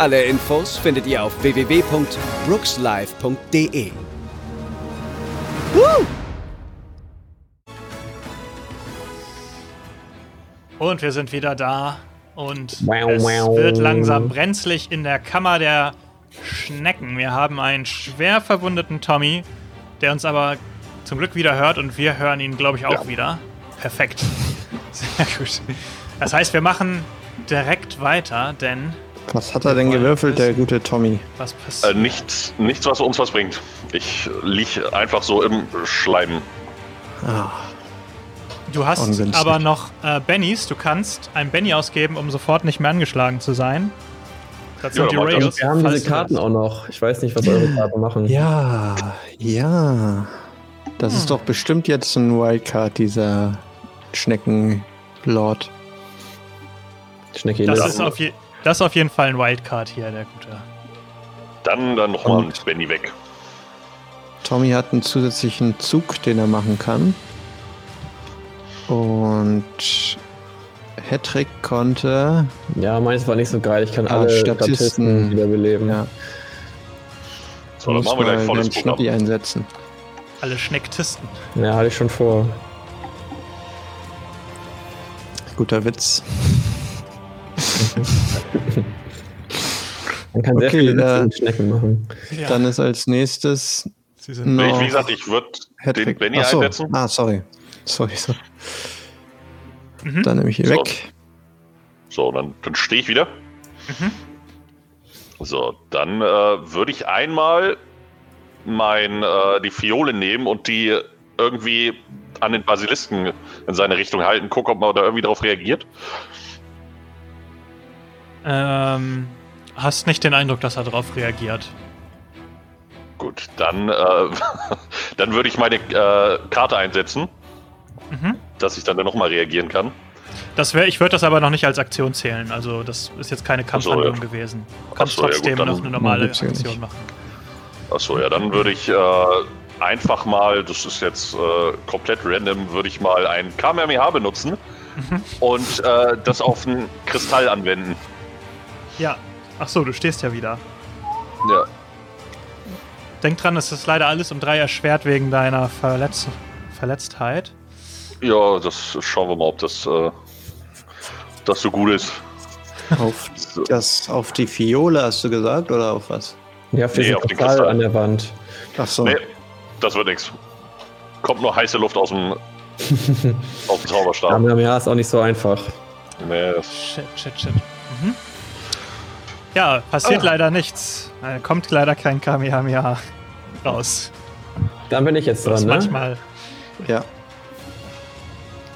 Alle Infos findet ihr auf www.brookslive.de. Woo! Und wir sind wieder da. Und Wow, es wow. wird langsam brenzlig in der Kammer der Schnecken. Wir haben einen schwer verwundeten Tommy, der uns aber zum Glück wieder hört und wir hören ihn, glaube ich, auch wieder. Perfekt. Sehr gut. Das heißt, wir machen direkt weiter, denn Was hat er denn gewürfelt, der gute Tommy? was Äh, passiert? nichts, nichts, was uns was bringt. Ich lieg einfach so im Schleim. Ah, Du hast ungünstig. aber noch äh, Bennys. Du kannst ein Benny ausgeben, um sofort nicht mehr angeschlagen zu sein. Das Ja, sind die ich das. Rails. Wir haben diese Karten auch noch. Ich weiß nicht, was eure Karten machen. ja, ja. Das ist doch bestimmt jetzt ein Wildcard, dieser Schneckenlord. Schnecki. Das Das ist, auf je das ist auf jeden Fall ein Wildcard hier, der gute. Dann, dann nochmal mit Benny weg. Tommy hat einen zusätzlichen Zug, den er machen kann. Und Hedrick konnte. ja, meins war nicht so geil. Ich kann Ah, alle Statisten. Statisten wiederbeleben. Ja, So, dann muss machen wir gleich volles den Programm. Schnappi einsetzen. Alle Schnecktisten. Ja, hatte ich schon vor. Guter Witz. Man kann sehr Okay, viele Witze äh, Schnecken machen. Ja, Dann ist als nächstes sie sind noch Ich, wie gesagt, ich würde den. Benny Ach so. einsetzen. Ah, sorry. Sorry, sorry. Mhm. Dann nehme ich ihn So. weg. So, dann, dann stehe ich wieder. Mhm. So, dann äh, würde ich einmal mein, äh, die Fiole nehmen und die irgendwie an den Basilisken in seine Richtung halten. Gucken, ob man da irgendwie drauf reagiert. Ähm, hast nicht den Eindruck, dass er darauf reagiert. Gut, dann, äh, dann würde ich meine äh, Karte einsetzen, Mhm. dass ich dann, nochmal reagieren kann. Das wär, ich würde das aber noch nicht als Aktion zählen. Also, das ist jetzt keine Kampfhandlung ja. gewesen. Du kannst so, ja, gut, trotzdem noch eine normale ja Aktion nicht. machen. Achso, ja, dann würde ich äh, einfach mal, das ist jetzt äh, komplett random, würde ich mal ein Kamehameha benutzen Mhm. und äh, das auf einen Kristall anwenden. Ja. Ach so, du stehst ja wieder. Ja, Denk dran, es ist leider alles um drei erschwert wegen deiner Verletz Verletztheit. ja das schauen wir mal, ob das, äh, das so gut ist. Auf, das, auf die Fiole hast du gesagt oder auf was? Ja, auf diesen Nee, auf den Kristall an der Wand. Ach so. Nee, das wird nichts. Kommt nur heiße Luft aus dem, aus dem Zauberstab. Kamehameha ist auch nicht so einfach. Nee, Shit, shit, shit. Mhm. Ja, passiert Ah. leider nichts. Kommt leider kein Kamehameha raus. Dann bin ich jetzt Das dran, ne? manchmal. Ja.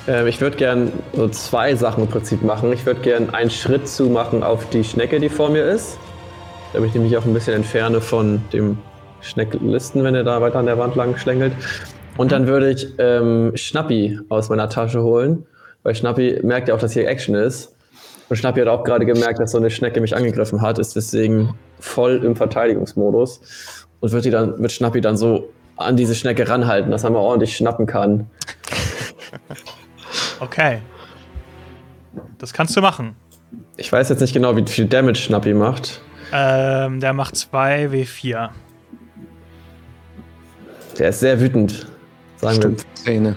Ähm, ich würde gern so zwei Sachen im Prinzip machen. Ich würde gern einen Schritt zu machen auf die Schnecke, die vor mir ist. Damit ich mich auch ein bisschen entferne von dem Schnecklisten, wenn er da weiter an der Wand lang schlängelt. Und dann würde ich ähm, Schnappi aus meiner Tasche holen, weil Schnappi merkt ja auch, dass hier Action ist. Und Schnappi hat auch gerade gemerkt, dass so eine Schnecke mich angegriffen hat, ist deswegen voll im Verteidigungsmodus und wird, die dann, wird Schnappi dann so an diese Schnecke ranhalten, dass er mal ordentlich schnappen kann. Okay. Das kannst du machen. Ich weiß jetzt nicht genau, wie viel Damage Schnappi macht. Ähm, der macht 2 W4. Der ist sehr wütend. Sagen wir, Stimmt, Zähne.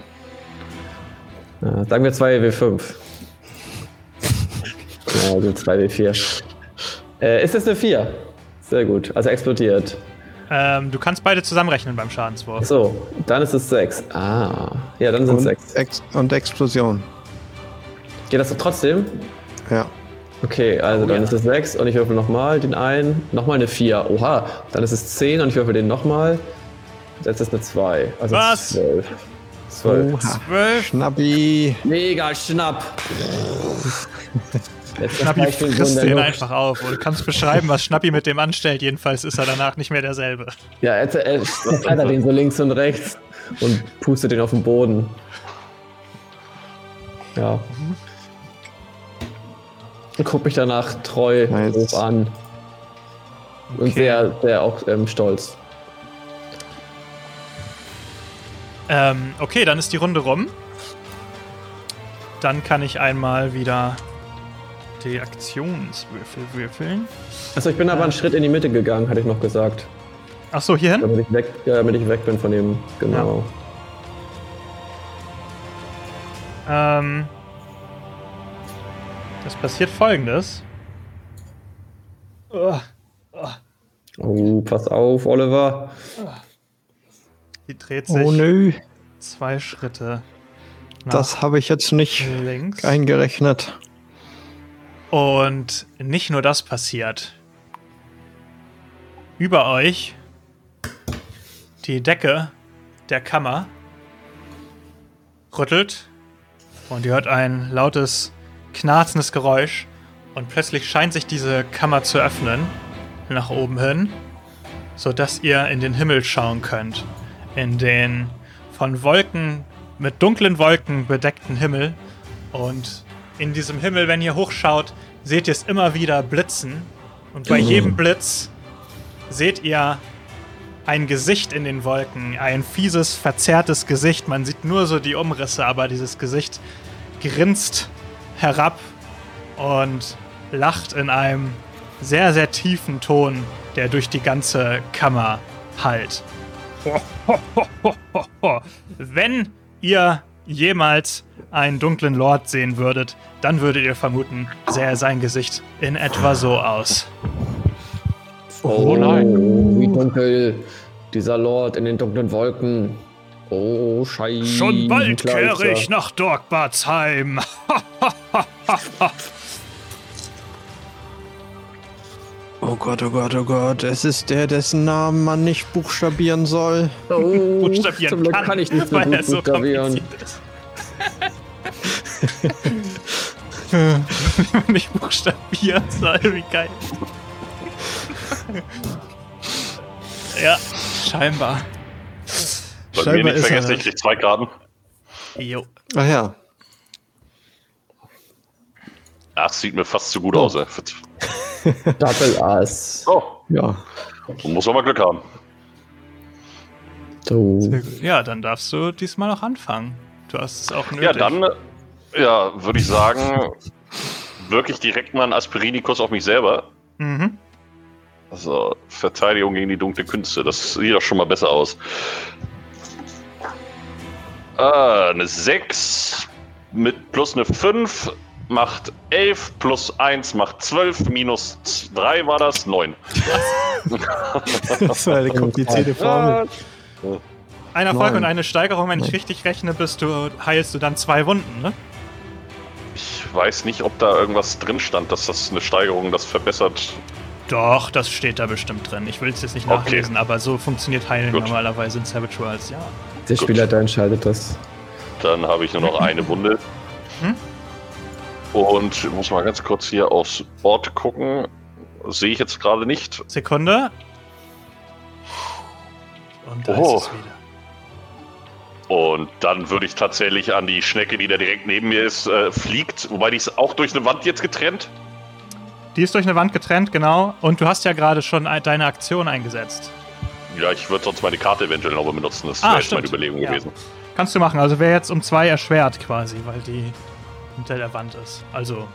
ja, sagen wir 2W5. Ja, also 2W4. Äh, ist das eine 4? Sehr gut. Also explodiert. Ähm, du kannst beide zusammenrechnen beim Schadenswurf. So, dann ist es 6. Ah. Ja, dann sind es Und, 6. Ex und Explosion. Geht das trotzdem? Ja. Okay, also dann ist es 6 und ich würfel nochmal den einen. Nochmal eine 4. Oha. Dann ist es 10 und ich würfel den nochmal. Jetzt ist es eine 2. Also Was? 12. 12. Oha. 12. Schnappi. Mega Schnapp. Letztes Schnappi Beispiel frisst den einfach auf. Und du kannst beschreiben, was Schnappi mit dem anstellt. Jedenfalls ist er danach nicht mehr derselbe. Ja, er, er, er den so links und rechts und pustet den auf den Boden. Ja. Und guck mich danach treu Nice. hoch an. Und Okay. sehr, sehr auch ähm, stolz. Ähm, okay, dann ist die Runde rum. Dann kann ich einmal wieder die Aktionswürfel würfeln. Achso, ich bin aber einen Schritt in die Mitte gegangen, hatte ich noch gesagt. Achso, hier hin? Damit ich weg, ja, damit ich weg bin von dem. Genau. Ähm, es passiert folgendes. Ugh, Oh, pass auf, Oliver. Die dreht sich Oh nö, zwei Schritte nach das habe ich jetzt nicht links. eingerechnet. Und nicht nur das passiert. Über euch die Decke der Kammer rüttelt und ihr hört ein lautes, knarzendes Geräusch und plötzlich scheint sich diese Kammer zu öffnen, nach oben hin, sodass ihr in den Himmel schauen könnt. In den von Wolken, mit dunklen Wolken bedeckten Himmel und in diesem Himmel, wenn ihr hochschaut, seht ihr es immer wieder blitzen. Und bei jedem Blitz seht ihr ein Gesicht in den Wolken. Ein fieses, verzerrtes Gesicht. Man sieht nur so die Umrisse, aber dieses Gesicht grinst herab und lacht in einem sehr, sehr tiefen Ton, der durch die ganze Kammer hallt. Wenn ihr jemals einen dunklen Lord sehen würdet, dann würdet ihr vermuten, sähe sein Gesicht in etwa so aus. Oh nein. Wie dunkel. Dieser Lord in den dunklen Wolken. Oh, scheiße. Schon bald kehre ich nach Dorkbarts Oh Gott, oh Gott, oh Gott. Es ist der, dessen Namen man nicht buchstabieren soll. Oh, buchstabieren zum Glück kann, kann ich nicht weil gut er so buchstabieren. nicht buchstabieren soll, wie geil. ja, scheinbar. Bei mir nicht ist er vergessen, ich krieg zwei Graden. Jo. Ach ja. Das sieht mir fast zu gut Oh. aus. ey. Double Ass. Oh, Ja. so muss man mal Glück haben. So. Ja, dann darfst du diesmal auch anfangen. Du hast es auch nötig. Ja, dann äh, ja, würde ich sagen, wirklich direkt mal einen Aspirinikus auf mich selber. Mhm. Also Verteidigung gegen die dunkle Künste, das sieht doch schon mal besser aus. Ah, eine 6 mit plus eine 5 macht 11, plus 1 macht 12, minus 3 war das 9. Das war eine komplizierte Formel. Ein Erfolg und eine Steigerung, wenn ich richtig rechne, bist du, heilst du dann zwei Wunden, ne? Ich weiß nicht, ob da irgendwas drin stand, dass das eine Steigerung das verbessert. Doch, das steht da bestimmt drin. Ich will es jetzt nicht Okay. nachlesen, aber so funktioniert Heilen Gut. normalerweise in Savage Worlds, ja. Der Spielleiter entscheidet das. Dann habe ich nur noch eine Wunde. Hm? Und ich muss mal ganz kurz hier aufs Board gucken. Sehe ich jetzt gerade nicht. Sekunde. Und da Oh. ist es wieder. Und dann würde ich tatsächlich an die Schnecke, die da direkt neben mir ist, äh, fliegt. Wobei die ist auch durch eine Wand jetzt getrennt. Die ist durch eine Wand getrennt, genau. Und du hast ja gerade schon ein- deine Aktion eingesetzt. Ja, ich würde sonst meine Karte eventuell nochmal benutzen. Das Ah, wäre jetzt meine Überlegung Ja. gewesen. Kannst du machen. Also wäre jetzt um zwei erschwert quasi, weil die hinter der Wand ist. Also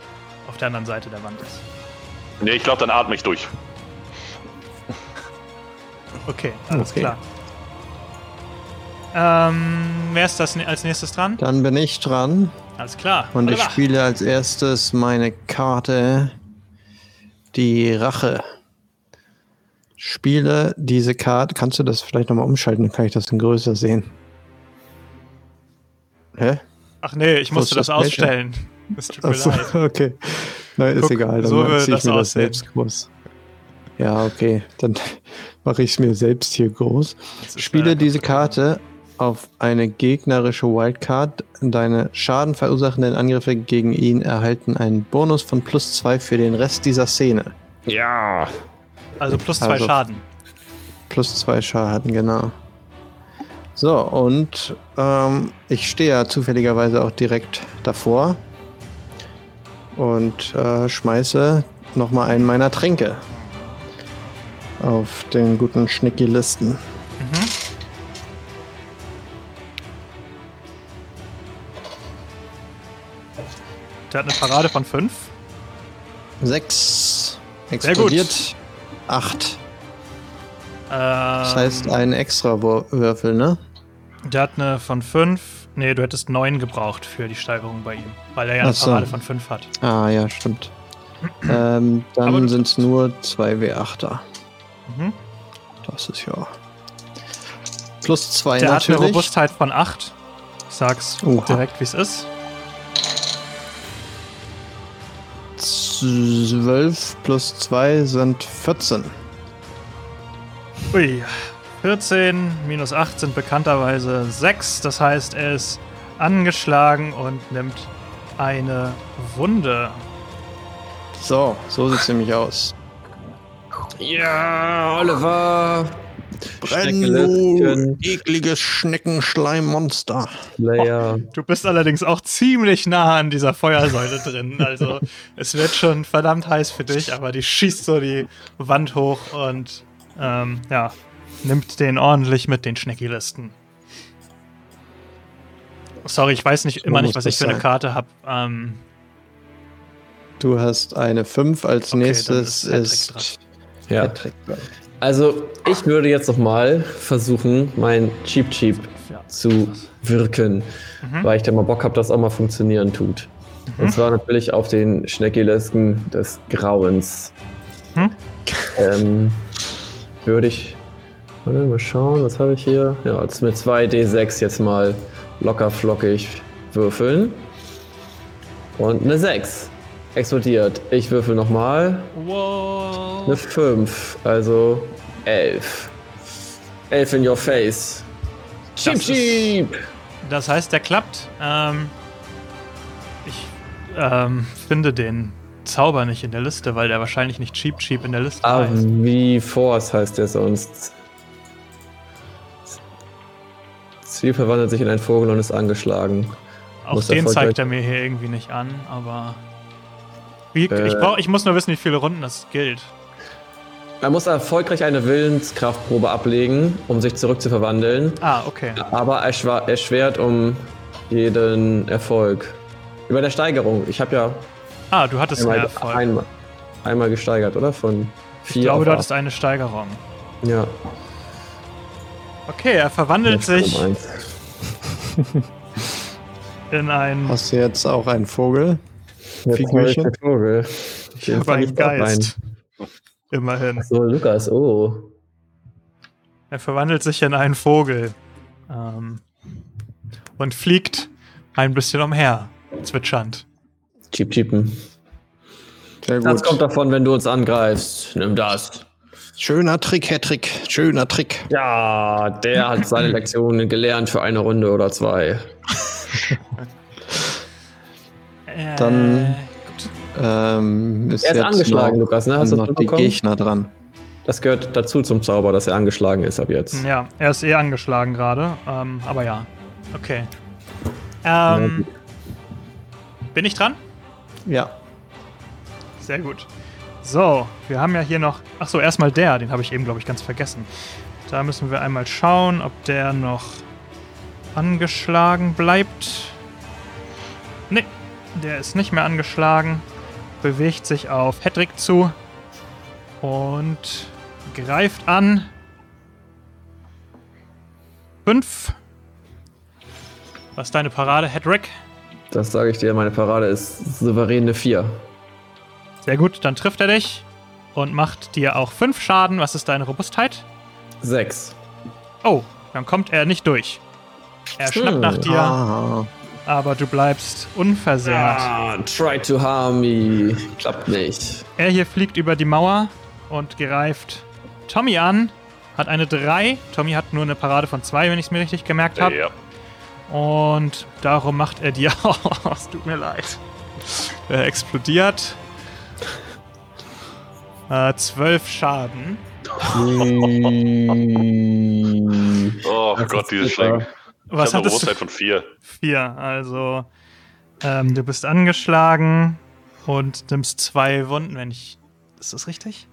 auf der anderen Seite der Wand ist. Nee, ich glaube, dann atme ich durch. Okay, alles Okay. klar. Ähm, wer ist das ne- als nächstes dran? Dann bin ich dran Alles klar. und ich Oliver. spiele als erstes meine Karte die Rache. Spiele diese Karte. Kannst du das vielleicht nochmal umschalten? Dann kann ich das in größer sehen. Hä? Ach nee, ich musste das das ausstellen. Es tut mir Achso, leid. okay. Na, ist Guck, egal. Dann so ziehe ich das mir das selbst groß. Ja, okay. Dann mache ich es mir selbst hier groß. Das Spiele diese Karte auf eine gegnerische Wildcard. Deine schadenverursachenden Angriffe gegen ihn erhalten einen Bonus von plus zwei für den Rest dieser Szene. Ja. Also plus zwei Also- Schaden. Plus zwei Schaden, genau. So, und ähm, ich stehe ja zufälligerweise auch direkt davor und äh, schmeiße nochmal einen meiner Tränke auf den guten Schnicki-Listen. Mhm. Der hat eine Parade von 5. Sechs gut. explodiert. Acht. Das Das heißt ein extra Würfel, ne? Der hat eine von 5. Nee, du hättest 9 gebraucht für die Steigerung bei ihm, weil er ja eine so. Parade von 5 hat. Ah, ja, stimmt. ähm, dann sind es nur zwei W8er. Mhm. Das ist ja. Plus zwei Der hat eine natürlich. Robustheit von 8. Ich sag's Oha. direkt, wie es ist. 12 plus 2 sind 14. Ui. 14 minus 8 sind bekannterweise 6. Das heißt, er ist angeschlagen und nimmt eine Wunde. So, so sieht es nämlich aus. Ja, Oliver. Brenn, Schneckelöschen. du ekliges Schneckenschleimmonster. Slayer. Du bist allerdings auch ziemlich nah an dieser Feuersäule drin. Also es wird schon verdammt heiß für dich, aber die schießt so die Wand hoch und ähm, ja, nimmt den ordentlich mit den Schneckilisten. Sorry, ich weiß nicht immer nicht, was ich für eine. Karte habe. Ähm, Du hast eine 5, als Okay, dann nächstes ist ist. Ja. Also, ich würde jetzt noch mal versuchen, mein Cheap Cheap ja. zu wirken, weil ich da mal Bock habe, dass auch mal funktionieren tut. Und zwar natürlich auf den Schneckilesken des Grauens. Hm? Ähm, würde ich. Warte, mal schauen, was habe ich hier? Ja, jetzt mit 2d6 jetzt mal locker flockig würfeln. Und eine 6 explodiert. Ich würfel nochmal. Wow. Eine 5, also 11. 11 in your face. Cheap, Das ist- cheap! Das heißt, der klappt. Ähm, ich ähm, finde den Zauber nicht in der Liste, weil der wahrscheinlich nicht Cheap Cheap in der Liste Ah, heißt. wie Force heißt der sonst. Ziel verwandelt sich in einen Vogel und ist angeschlagen. Auch muss den zeigt er mir hier irgendwie nicht an, aber. Wie, ich, Äh. brauch, ich muss nur wissen, wie viele Runden das gilt. Er muss erfolgreich eine Willenskraftprobe ablegen, um sich zurückzuverwandeln, Ah, okay. aber erschwert um jeden Erfolg. Über der Steigerung. Ich habe ja Ah, du hattest einen einmal, Erfolg. einmal, einmal gesteigert, oder? Von ich vier glaube, auf du hattest eine Steigerung. Ja. Okay, er verwandelt sich Um eins. in ein, Hast du jetzt auch einen Vogel? Jetzt Figürchen? habe ich Vogel. Über fang einen ich Geist. Immerhin. So, Lukas, oh. Er verwandelt sich in einen Vogel. Ähm, und fliegt ein bisschen umher, zwitschernd. Cheap Cheapen. Sehr gut. Das kommt davon, wenn du uns angreifst. Nimm das. Schöner Trick, Hattrick. Schöner Trick. Ja, der hat seine Lektionen gelernt für eine Runde oder zwei. Äh, Dann-. Ähm, ist Er ist jetzt angeschlagen, noch, Lukas, ne? Hast noch die? Gegner dran. Das gehört dazu zum Zauber, dass er angeschlagen ist ab jetzt. Ja, er ist eh angeschlagen gerade. Ähm, aber ja. Okay. Ähm, bin ich dran? Ja. Sehr gut. So, wir haben ja hier noch. Achso, erstmal der, den habe ich eben, glaube ich, ganz vergessen. Da müssen wir einmal schauen, ob der noch angeschlagen bleibt. Nee, der ist nicht mehr angeschlagen. Bewegt sich auf Hedrick zu und greift an. Fünf. Was ist deine Parade, Hedrick? Das sage ich dir, meine Parade ist souveräne 4. Sehr gut, dann trifft er dich und macht dir auch 5 Schaden. Was ist deine Robustheit? 6. Oh, dann kommt er nicht durch. Er schnappt nach dir, Ah, aber du bleibst unversehrt. Ah, try to harm me. Klappt nicht. Er hier fliegt über die Mauer und greift Tommy an. hat eine 3. Tommy hat nur eine Parade von 2, wenn ich es mir richtig gemerkt habe. Ja. Und darum macht er dir. Es tut mir leid. Er explodiert. Äh, 12 Schaden. Oh Das Gott, ist diese super. Schrecken. Ich Was habe eine? Bewusstheit von 4. 4. Also, ähm, du bist angeschlagen und nimmst zwei Wunden, wenn ich. Ist das richtig?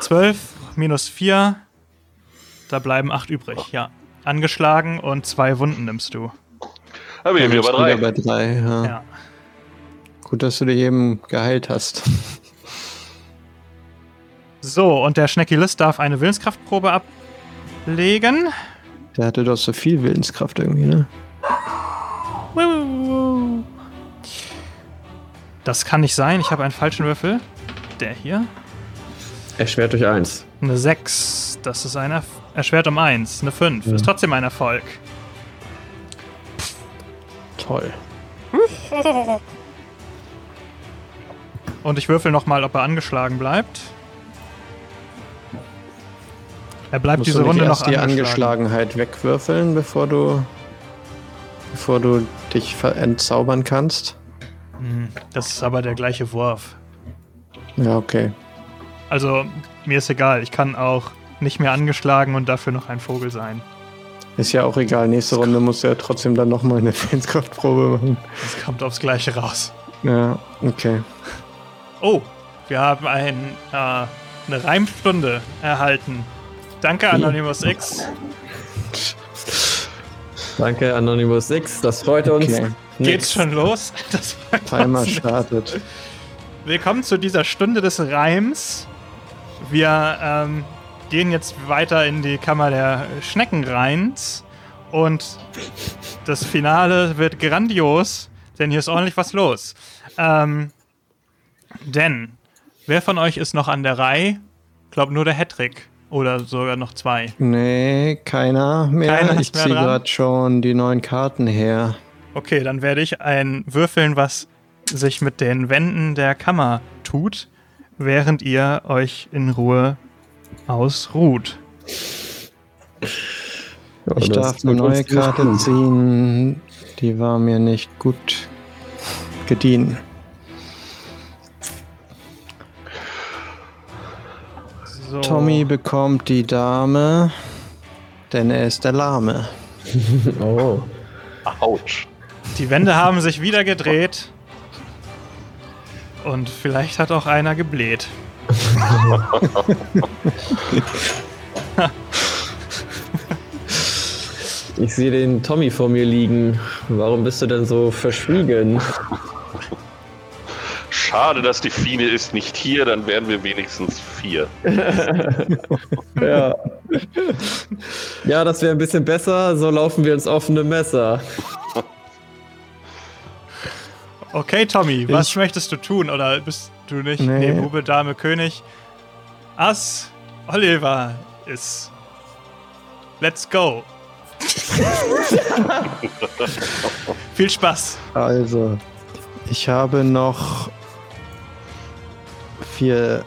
12 minus 4. Da bleiben 8 übrig, ja. Angeschlagen und zwei Wunden nimmst du. Da bin ich wieder bei Wieder 3. bei drei, ja. Ja. Gut, dass du dich eben geheilt hast. So, und der Schnecki List darf eine Willenskraftprobe ablegen. Der hatte doch so viel Willenskraft irgendwie, ne? Das kann nicht sein. Ich habe einen falschen Würfel. Der hier. Erschwert durch 1. Eine 6. Das ist ein Erf erschwert um 1. Eine 5. Ist trotzdem ein Erfolg. Toll. Und ich würfel nochmal, ob er angeschlagen bleibt. Er bleibt Musst diese du nicht Runde noch erst die angeschlagen. Angeschlagenheit wegwürfeln, bevor du bevor du dich entzaubern kannst? Hm, Das ist aber der gleiche Wurf. Ja, okay. Also, mir ist egal. Ich kann auch nicht mehr angeschlagen und dafür noch ein Vogel sein. Ist ja auch egal. Nächste Runde du ja trotzdem dann nochmal eine Willenskraftprobe machen. Das kommt aufs Gleiche raus. Ja, okay. Oh, wir haben ein, äh, eine Reimstunde erhalten. Danke, Anonymous X. Danke, Anonymous X. Das freut uns. Okay. Geht's schon los? Das freut Timer startet. Willkommen zu dieser Stunde des Reims. Wir ähm, gehen jetzt weiter in die Kammer der Schneckenreins und das Finale wird grandios, denn hier ist ordentlich was los. Ähm, denn wer von euch ist noch an der Reihe? Glaub nur der Hattrick oder sogar noch zwei. Nee, keiner mehr. Keiner ich ziehe gerade schon die neuen Karten her. Okay, dann werde ich ein würfeln, was sich mit den Wänden der Kammer tut, während ihr euch in Ruhe ausruht. Ja, Ich darf eine neue Karte ziehen. Die war mir nicht gut gedient. So. Tommy bekommt die Dame, denn er ist der Lahme. Oh. Autsch. Die Wände haben sich wieder gedreht. Und vielleicht hat auch einer gebläht. Ich sehe den Tommy vor mir liegen. Warum bist du denn so verschwiegen? Schade, dass die Fine ist nicht hier, dann wären wir wenigstens vier. Ja. Ja, das wäre ein bisschen besser. So laufen wir ins offene Messer. Okay, Tommy, was Ich- möchtest du tun? Oder bist du nicht? Nee. Nee, Bube, Dame, König. Ass, Oliver ist. Let's go. Viel Spaß. Also, ich habe noch vier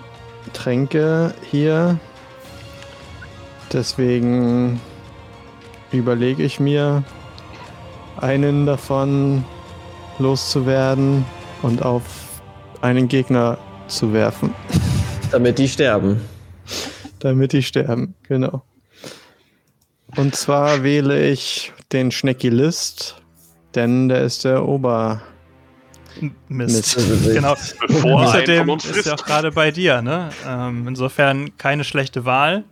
Tränke hier. Deswegen überlege ich mir, einen davon loszuwerden und auf einen Gegner zu werfen, Damit die sterben. damit die sterben. Genau. Und zwar wähle ich den Schnecki List, denn der ist der Ober. Mist. Mist. genau. Bevor Außerdem ist er auch gerade bei dir, ne? Ähm, insofern keine schlechte Wahl.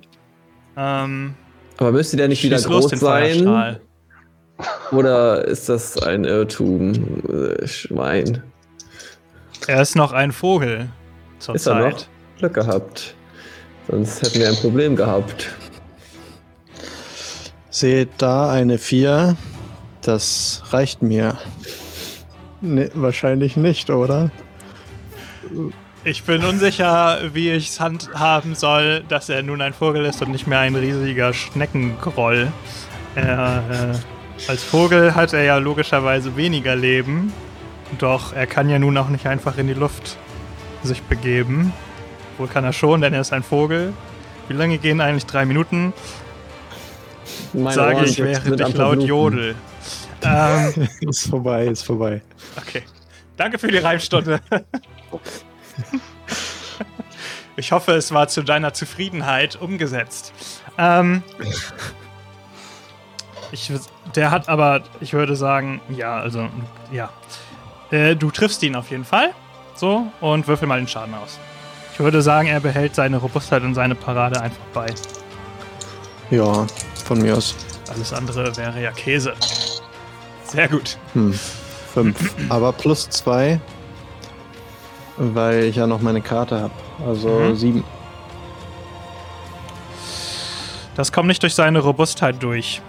Ähm, Aber müsste der nicht wieder groß sein? Oder ist das ein Irrtum? Äh, Schwein. Er ist noch ein Vogel Ist er noch? Glück gehabt. Sonst hätten wir ein Problem gehabt. Seht da eine 4. Das reicht mir. Ne, wahrscheinlich nicht, oder? Ich bin unsicher, wie ich es handhaben soll, dass er nun ein Vogel ist und nicht mehr ein riesiger Schneckengroll. Er, äh, als Vogel hat er ja logischerweise weniger Leben, doch er kann ja nun auch nicht einfach in die Luft sich begeben. Wohl kann er schon, denn er ist ein Vogel. Wie lange gehen eigentlich drei Minuten? Meine Sage Ohren ich, während ich laut Verbluten. jodel. Ähm, ist vorbei, ist vorbei. okay. Danke für die Reimstunde. Ich hoffe, es war zu deiner Zufriedenheit umgesetzt. Ähm, ich, der hat aber, ich würde sagen, ja, also, ja. Äh, du triffst ihn auf jeden Fall. So, und würfel mal den Schaden aus. Ich würde sagen, er behält seine Robustheit und seine Parade einfach bei. Ja, von mir aus. Alles andere wäre ja Käse. Sehr gut. Hm. Fünf. Aber plus zwei, weil ich ja noch meine Karte habe. Also Mhm. sieben. Das kommt nicht durch seine Robustheit durch.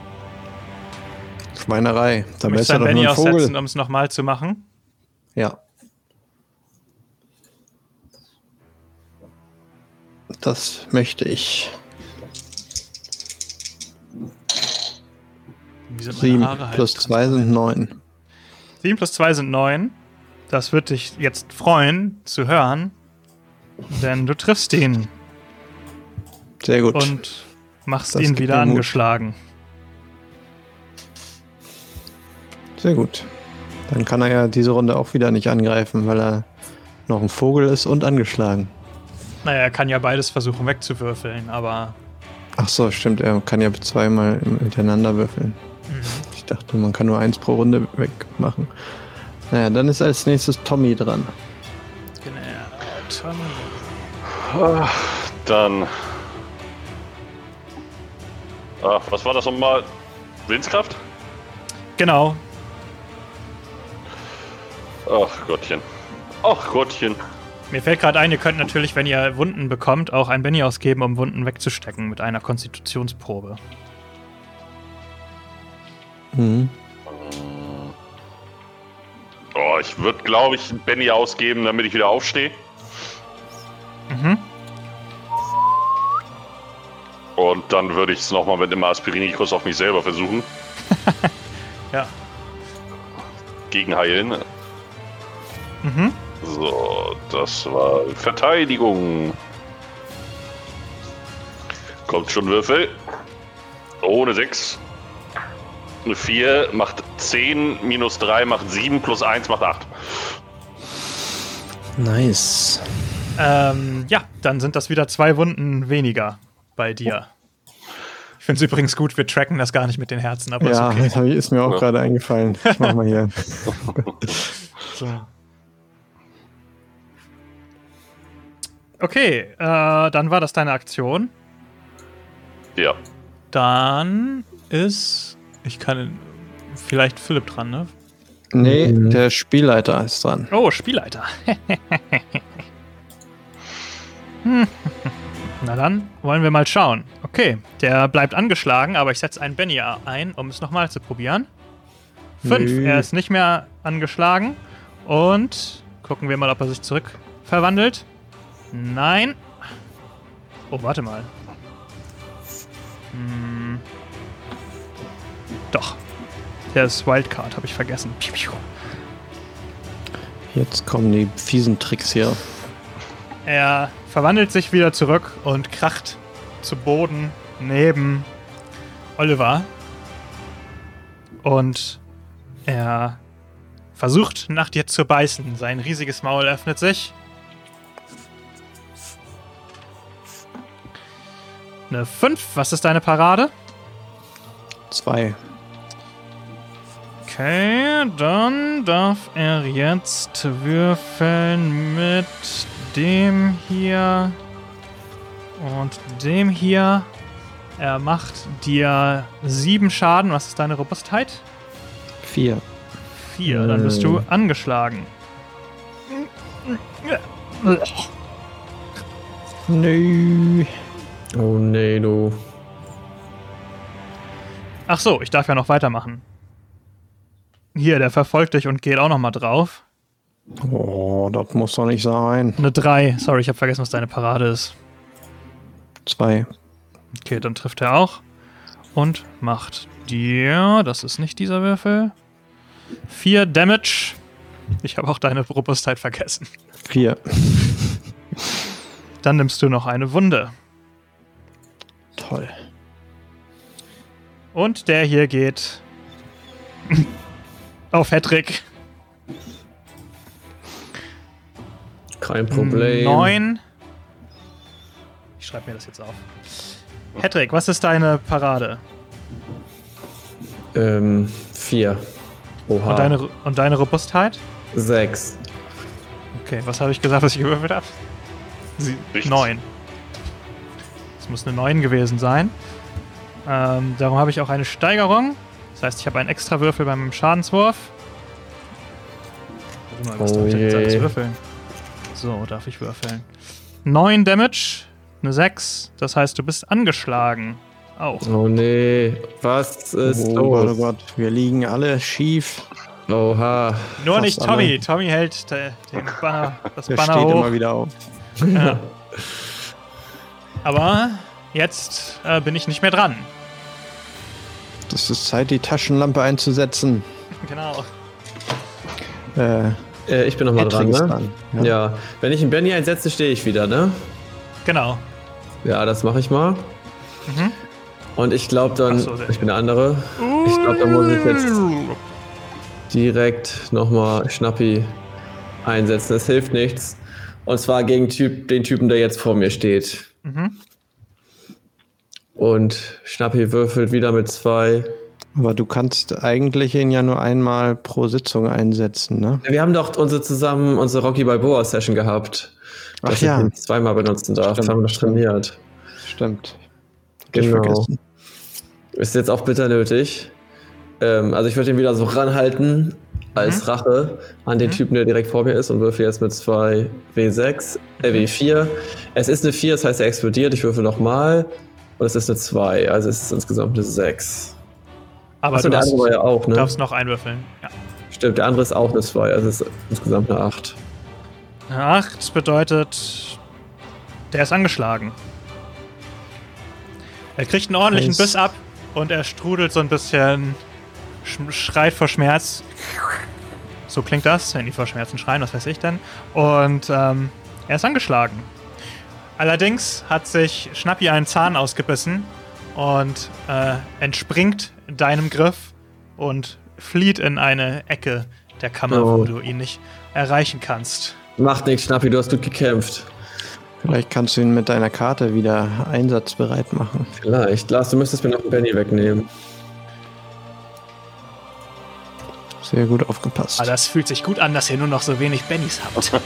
Schweinerei. Ist er ein doch Benny nur ein Vogel. aussetzen, um es nochmal zu machen. Ja. Das möchte ich. Sieben halt plus zwei sind neun. 7 plus 2 sind 9. Das wird dich jetzt freuen zu hören, denn du triffst ihn Sehr gut. und machst Das ihn wieder mir Mut. Sehr gut. Dann kann er ja diese Runde auch wieder nicht angreifen, weil er noch ein Vogel ist und angeschlagen. Naja, er kann ja beides versuchen wegzuwürfeln, aber Ach so, stimmt. Er kann ja zweimal miteinander würfeln. Ich dachte, man kann nur eins pro Runde wegmachen. Naja, dann ist als nächstes Tommy dran. genau. Tommy. Ah, Dann. Ach, was war das nochmal? Willenskraft? Genau. Ach Gottchen. Ach Gottchen. Mir fällt gerade ein, ihr könnt natürlich, wenn ihr Wunden bekommt, auch ein Benny ausgeben, um Wunden wegzustecken mit einer Konstitutionsprobe. Mhm. Oh, ich würde, glaube ich, einen Benny ausgeben, damit ich wieder aufstehe. Mhm. Und dann würde ich es nochmal mit einem Aspirinikus auf mich selber versuchen. Ja. Gegenheilen. Mhm. So, das war Verteidigung. Kommt schon Würfel. Ohne 6. Eine 4 macht 10, minus 3 macht 7, plus 1 macht 8. Nice. Ähm, ja, dann sind das wieder zwei Wunden weniger bei dir. Ich finde es übrigens gut, wir tracken das gar nicht mit den Herzen, aber Ja, ist okay. ist mir auch Ja. gerade eingefallen. Ich mach mal hier. So. Okay, äh, dann war das deine Aktion. Ja. Dann ist. Ich kann. Vielleicht Philipp dran, ne? Nee, der Spielleiter ist dran. Oh, Spielleiter. Hm. Na dann wollen wir mal schauen. Okay, der bleibt angeschlagen, aber ich setze einen Benny ein, um es nochmal zu probieren. Fünf, Nö. er ist nicht mehr angeschlagen. Und gucken wir mal, ob er sich zurück verwandelt. Nein. Oh, warte mal. Hm. Doch. Der ist Wildcard, habe ich vergessen. Jetzt kommen die fiesen Tricks hier. Er verwandelt sich wieder zurück und kracht zu Boden neben Oliver. Und er versucht nach dir zu beißen. Sein riesiges Maul öffnet sich. Eine 5. Was ist deine Parade? Zwei. Okay, dann darf er jetzt würfeln mit dem hier und dem hier. Er macht dir sieben Schaden. Was ist deine Robustheit? Vier. Vier. Dann bist du angeschlagen. Nö. Oh nee, du. Ach so, ich darf ja noch weitermachen. Hier, der verfolgt dich und geht auch noch mal drauf. Oh, das muss doch nicht sein. Eine 3. Sorry, ich habe vergessen, was deine Parade ist. Zwei. Okay, dann trifft er auch. Und macht dir, das ist nicht dieser Würfel, 4 Damage. Ich habe auch deine Robustheit vergessen. Vier. Dann nimmst du noch eine Wunde. Toll. Und der hier geht auf Hattrick. Kein Problem. Neun. Ich schreibe mir das jetzt auf. Hattrick, was ist deine Parade? Ähm, vier. Oha. Und deine, und deine Robustheit? Sechs. Okay, was habe ich gesagt, was ich gewürfelt habe? Sie- Nichts. Neun. Das muss eine 9 gewesen sein. Ähm, darum habe ich auch eine Steigerung. Das heißt, ich habe einen extra Würfel beim Schadenswurf. Warte mal, was Oh darf ich denn jetzt je. alles würfeln? So, darf ich würfeln. 9 Damage, eine 6. Das heißt, du bist angeschlagen. Auch. Oh nee. Was ist oh Gott, oh los? Gott, wir liegen alle schief. Oha. Nur fast nicht alle. Tommy. Tommy hält äh, den Banner, das Der Banner steht hoch. immer wieder auf. Ja. Aber jetzt äh, bin ich nicht mehr dran. Das ist Zeit, die Taschenlampe einzusetzen. Genau. Äh, Äh, ich bin nochmal dran, ne? dran, Ja. Ja. Wenn ich einen Benny einsetze, stehe ich wieder, ne? Genau. Ja, das mache ich mal. Mhm. Und ich glaube dann, so, ich bin der andere. Ich glaube, da muss ich jetzt direkt nochmal Schnappi einsetzen. Es hilft nichts. Und zwar gegen typ, den Typen, der jetzt vor mir steht. Mhm. Und Schnappi würfelt wieder mit zwei. Aber du kannst eigentlich ihn ja nur einmal pro Sitzung einsetzen, ne? Wir haben doch unsere zusammen unsere Rocky Balboa Session gehabt. Ach dass ja. ich ihn zweimal benutzen darf. Das Stimmt, haben wir doch trainiert. Stimmt. Genau. vergessen. Ist jetzt auch bitter nötig. Ähm, also ich würde ihn wieder so ranhalten als Mhm. Rache an den Mhm. Typen, der direkt vor mir ist und würfel jetzt mit zwei W6, äh, W4. Es ist eine 4, das heißt er explodiert. Ich würfel nochmal und es ist eine 2, also es ist insgesamt eine 6. Aber Achso, du der andere war ja auch, ne? darfst noch einwürfeln. Ja. Stimmt, der andere ist auch eine 2, also es ist insgesamt eine 8. Eine 8 bedeutet, der ist angeschlagen. Er kriegt einen ordentlichen. Biss ab und er strudelt so ein bisschen, sch schreit vor Schmerz. So klingt das, wenn die vor Schmerzen schreien, was weiß ich denn. Und ähm, er ist angeschlagen. Allerdings hat sich Schnappi einen Zahn ausgebissen und äh, entspringt deinem Griff und flieht in eine Ecke der Kammer, Oh. wo du ihn nicht erreichen kannst. Macht nichts, Schnappi, du hast gut gekämpft. Vielleicht kannst du ihn mit deiner Karte wieder einsatzbereit machen. Vielleicht. Lars, du müsstest mir noch einen Benny wegnehmen. Sehr gut aufgepasst. Aber das fühlt sich gut an, dass ihr nur noch so wenig Bennys habt.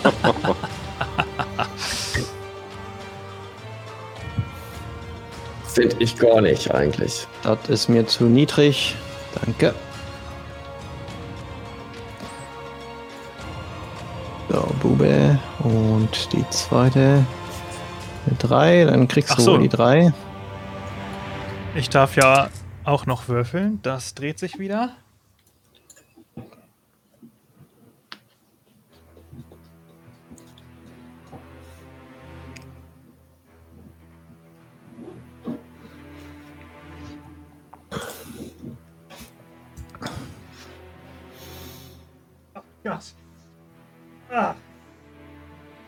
Finde ich gar nicht eigentlich. Das ist mir zu niedrig. Danke. So, Bube. Und die zweite. Eine drei. Dann kriegst Ach du so. die drei. Ich darf ja auch noch würfeln. Das dreht sich wieder. Gas. Ah.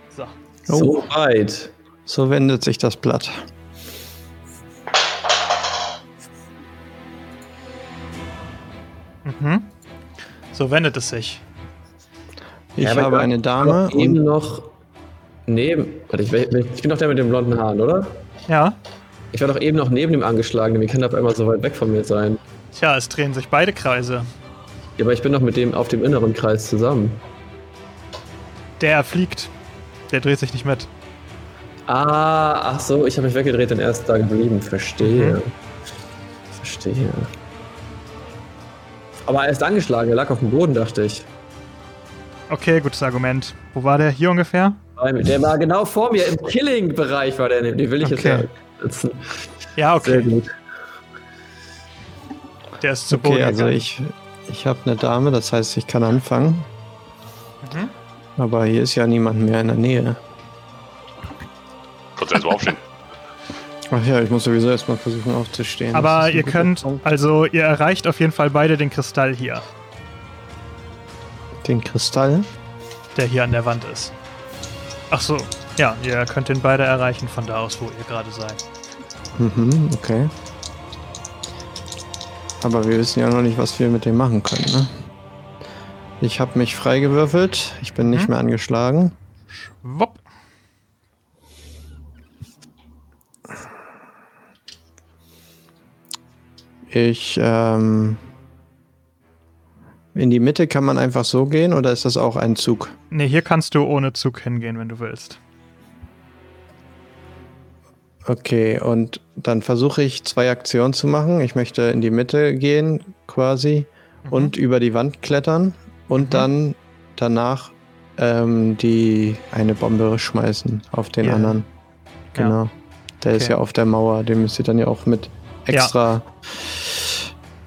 So. Oh. So weit. So wendet sich das Blatt. Mhm. So wendet es sich. Ich Ja, habe eine war Dame doch eben noch neben. Warte, ich, ich bin doch der mit den blonden Haaren, oder? Ja. Ich war doch eben noch neben dem Angeschlagenen. Wie kann der auf einmal so weit weg von mir sein? Tja, es drehen sich beide Kreise. Ja, aber ich bin doch mit dem auf dem inneren Kreis zusammen. Der fliegt. Der dreht sich nicht mit. Ah, ach so, ich habe mich weggedreht und er ist da geblieben. Verstehe. Mhm. Verstehe. Aber er ist angeschlagen, er lag auf dem Boden, dachte ich. Okay, gutes Argument. Wo war der? Hier ungefähr? Der war genau vor mir, im Killing-Bereich war der. Den will ich Okay. jetzt ja sitzen. Ja, Sehr okay. gut. Der ist zu Boden. okay, also gegangen. ich, ich habe eine Dame, das heißt, ich kann anfangen. Mhm. Aber hier ist ja niemand mehr in der Nähe. Konntest du erstmal aufstehen. Ach ja, ich muss sowieso erstmal versuchen aufzustehen. Aber ihr könnt, Punkt. also ihr erreicht auf jeden Fall beide den Kristall hier, Den Kristall. der hier an der Wand ist. Ach so, ja, ihr könnt den beide erreichen von da aus, wo ihr gerade seid. Mhm, okay. Aber wir wissen ja noch nicht, was wir mit dem machen können, ne? Ich habe mich freigewürfelt. Ich bin nicht Mhm. mehr angeschlagen. Wupp. Ich, ähm. In die Mitte kann man einfach so gehen oder ist das auch ein Zug? Ne, hier kannst du ohne Zug hingehen, wenn du willst. Okay, und dann versuche ich zwei Aktionen zu machen. Ich möchte in die Mitte gehen, quasi, und über die Wand klettern und dann danach ähm, die eine Bombe schmeißen auf den Ja. anderen. Ja. Genau. Der ist Okay. ja auf der Mauer, den müsst ihr dann ja auch mit extra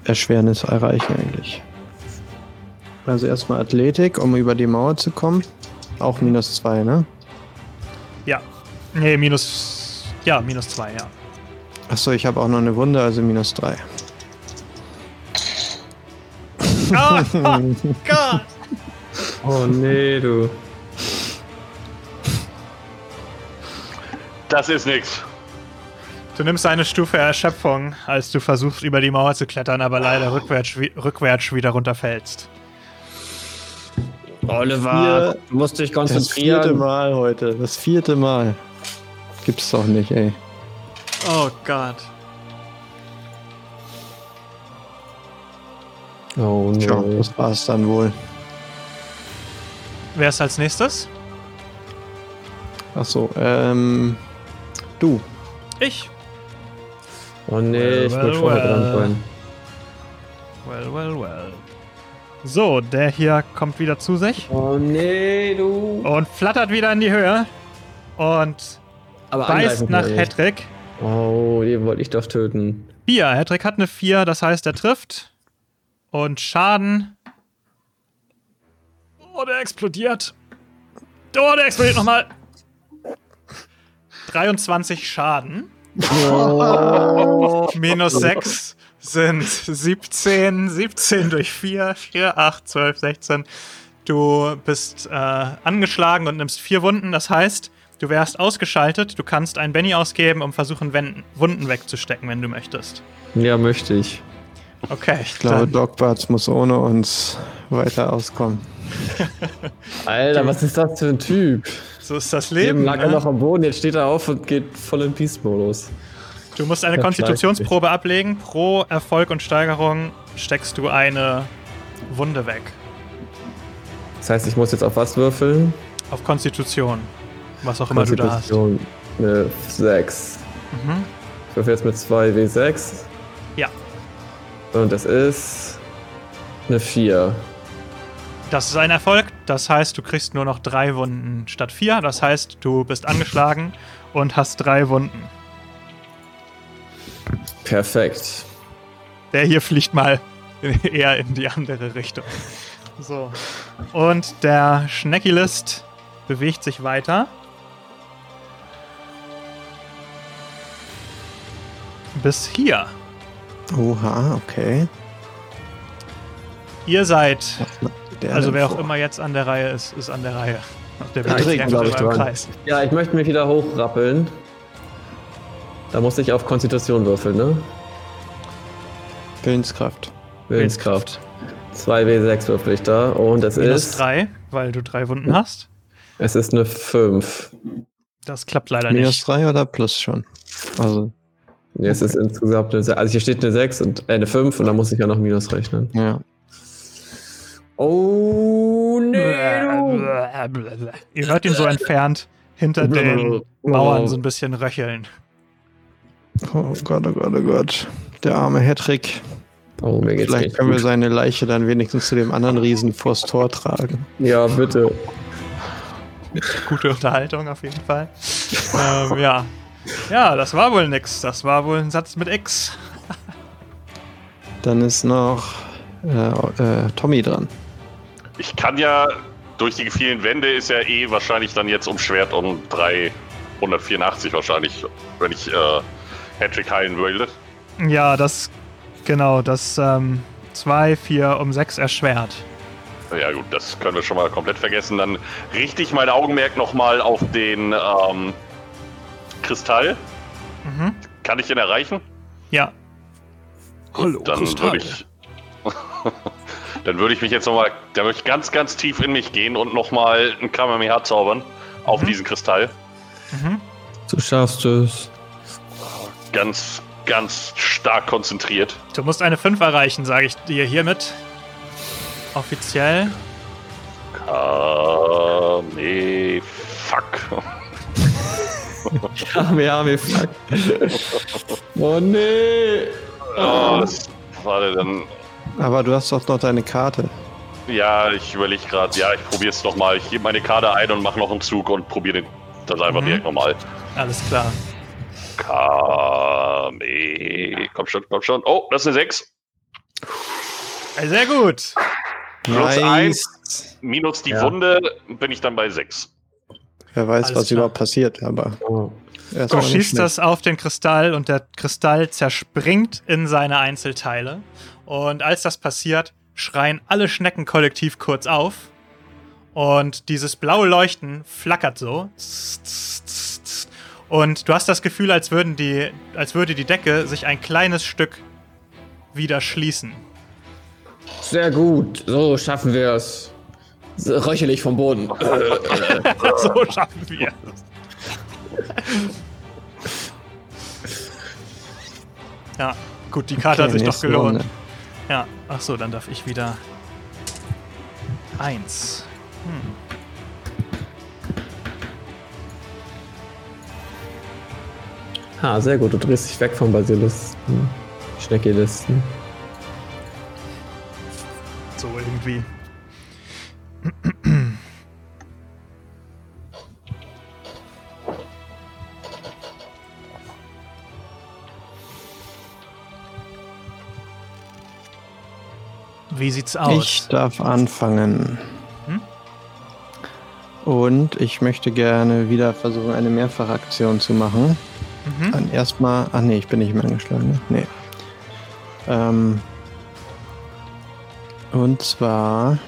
Erschwernis erreichen eigentlich. Also erstmal Athletik, um über die Mauer zu kommen. Auch minus zwei, ne? Ja. Nee, minus. Ja, minus zwei, ja. Achso, ich habe auch noch eine Wunde, also minus drei. Oh, Gott! Oh nee, du. Das ist nix. Du nimmst eine Stufe Erschöpfung, als du versuchst, über die Mauer zu klettern, aber leider rückwärts, wi- rückwärts wieder runterfällst. Oliver, du musst dich Das vierte konzentrieren. Mal heute. Das vierte Mal. Gibt's doch nicht, ey. Oh Gott. Oh Tja, nee. das war's dann wohl. Wer ist als nächstes? Achso, ähm. Du. Ich. Oh nee, ich Well, will well, vorher well. dran sein. Well, well, well. So, der hier kommt wieder zu sich Oh nee, du. und flattert wieder in die Höhe und Aber beißt nach. Hedrick. Oh, den wollte ich doch töten. 4. Hedrick hat eine 4, das heißt, er trifft. Und Schaden. Oh, der explodiert. Oh, der explodiert nochmal. 23 Schaden. Minus 6 sind 17. 17 durch 4. 4, 8, 12, 16. Du bist äh, angeschlagen und nimmst 4 Wunden. Das heißt, du wärst ausgeschaltet. Du kannst einen Benny ausgeben, um versuchen, Wunden wegzustecken, wenn du möchtest. Ja, möchte ich. Okay, Ich glaube, Dogbarts muss ohne uns weiter auskommen. Alter, was ist das für ein Typ? so ist das Eben Leben. lag er Ne? noch am Boden, jetzt steht er auf und geht voll in Peace-Modus. Du musst eine Das Konstitutionsprobe ablegen. Pro Erfolg und Steigerung steckst du eine Wunde weg. Das heißt, ich muss jetzt auf was würfeln? Auf Konstitution. Was auch immer du da hast. Eine 6. Mhm. Ich würfel jetzt mit 2 W6. Ja. Und das ist eine 4. Das ist ein Erfolg. Das heißt, du kriegst nur noch drei Wunden statt vier. Das heißt, du bist angeschlagen und hast drei Wunden. Perfekt. Der hier fliegt mal eher in die andere Richtung. So. Und der Schneckilist bewegt sich weiter. Bis hier. Oha, okay. Ihr seid, also wer auch vor? immer jetzt an der Reihe ist, ist an der Reihe. Der Ja, sich ich ich. Kreis. Ja, ich möchte mich wieder hochrappeln. Da muss ich auf Konstitution würfeln, ne? Willenskraft. Willenskraft. 2W6 würfel ich da. Und es Minus ist. drei, weil du drei Wunden hast. Es ist eine 5. Das klappt leider Minus nicht. 3 oder plus schon? Also, Nee, es ist insgesamt eine 6. Also hier steht eine 6 und äh, eine 5 und da muss ich ja noch Minus rechnen. ja. Oh, Ihr hört ihn so entfernt hinter den Mauern so ein bisschen röcheln. Oh Gott, oh Gott, oh Gott. Der arme Hedrick. Oh, mir geht's Vielleicht können wir gut. seine Leiche dann wenigstens zu dem anderen Riesen vors Tor tragen. Ja, bitte. Gute Unterhaltung auf jeden Fall. ähm, ja. Ja, das war wohl nix. Das war wohl ein Satz mit X. Dann ist noch äh, äh, Tommy dran. Ich kann ja, durch die vielen Wände ist ja eh wahrscheinlich dann jetzt umschwert um 384 wahrscheinlich, wenn ich äh, Hattrick heilen würde. Ja, das. Genau, das 2, 4 um 6 erschwert. Ja gut, das können wir schon mal komplett vergessen. Dann richte ich mein Augenmerk nochmal auf den ähm, Kristall. Mhm. kann ich ihn erreichen? Ja. Hallo, Dann würde ich. dann würde ich mich jetzt nochmal. Da würde ich ganz, ganz tief in mich gehen und nochmal ein Kamehameha zaubern auf Mhm. diesen Kristall. Mhm. Du schaffst es. Ganz, ganz stark konzentriert. Du musst eine 5 erreichen, sage ich dir hiermit. Offiziell. Kame. Fuck. Ja, wir haben fuck. Oh nee. Oh, das, warte, dann. Aber du hast doch noch deine Karte. Ja, ich überlege gerade. Ja, ich probiere es nochmal. Ich gebe meine Karte ein und mache noch einen Zug und probiere das einfach Mhm. direkt nochmal. Alles klar. Kame. Komm schon, komm schon. Oh, das ist eine 6. Ey, Sehr gut. Plus eins. Minus die Ja. Wunde bin ich dann bei 6. Wer weiß, Alles was klar. überhaupt passiert, aber Oh. Du schießt das auf den Kristall und der Kristall zerspringt in seine Einzelteile. Und als das passiert, schreien alle Schnecken kollektiv kurz auf. Und dieses blaue Leuchten flackert so. Und du hast das Gefühl, als, würden die, als würde die Decke sich ein kleines Stück wieder schließen. Sehr gut. So schaffen wir es. Röchelig vom Boden. so schaffen wir es. Ja, gut, die Karte Okay, hat sich doch gelohnt. Runde. Ja, ach so, dann darf ich wieder. Eins. Hm. Ha, sehr gut. Du drehst dich weg vom Basilisten. Schneckilisten. So irgendwie. Wie sieht's aus? Ich darf anfangen. Hm? Und ich möchte gerne wieder versuchen, eine Mehrfachaktion zu machen. Mhm. Dann erstmal. Ach nee, ich bin nicht mehr angeschlagen. Ne? Nee. Ähm, und zwar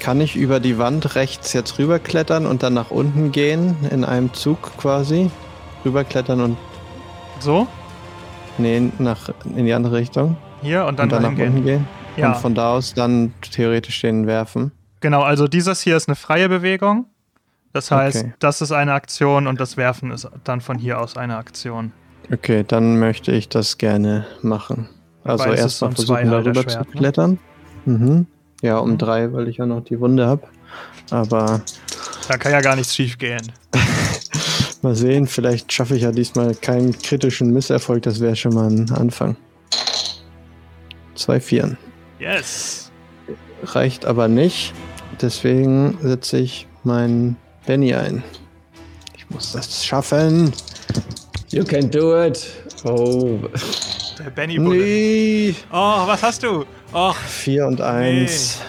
kann ich über die Wand rechts jetzt rüberklettern und dann nach unten gehen, in einem Zug quasi. Rüberklettern und. So, Nee, nach, in die andere Richtung. hier und dann, und dann nach dahin unten gehen. gehen. Ja, Und von da aus dann theoretisch den werfen. genau. Also dieses hier ist eine freie Bewegung. Das heißt, Okay. das ist eine Aktion und das Werfen ist dann von hier aus eine Aktion. Okay, dann möchte ich das gerne machen. Also erstmal versuchen, darüber zu ne? klettern. Mhm. Ja, um Mhm. drei, weil ich ja noch die Wunde habe. Aber Da kann ja gar nichts schief gehen. mal sehen, vielleicht schaffe ich ja diesmal keinen kritischen Misserfolg. Das wäre schon mal ein Anfang. Zwei Vieren. Yes. Reicht aber nicht. Deswegen setze ich meinen Benny ein. Ich muss das schaffen. You can do it. Oh. Der Benny Bulle. Nee. Oh, was hast du? Oh, Vier und eins.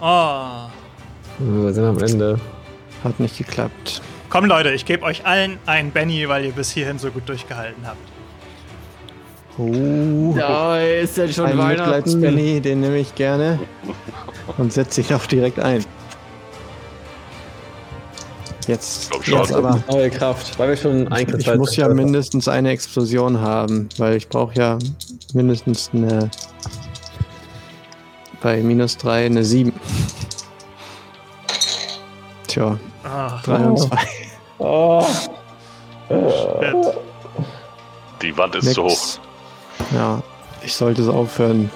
oh. Wir sind am Ende. Hat nicht geklappt. Komm Leute, ich gebe euch allen einen Benny, weil ihr bis hierhin so gut durchgehalten habt. Oh. Ja, ist ja schon Ein Weihnachten. Mitleids-Benny, den nehme ich gerne. Und setze ich auch direkt ein. Jetzt, jetzt aber. Neue Kraft, weil wir schon ein Ich muss ja mindestens eine Explosion haben, weil ich brauche ja mindestens eine. Bei minus 3 eine 7. Tja, Ach, 3 und 2. Oh. shit. Die Wand ist zu hoch. Ja, ich sollte es aufhören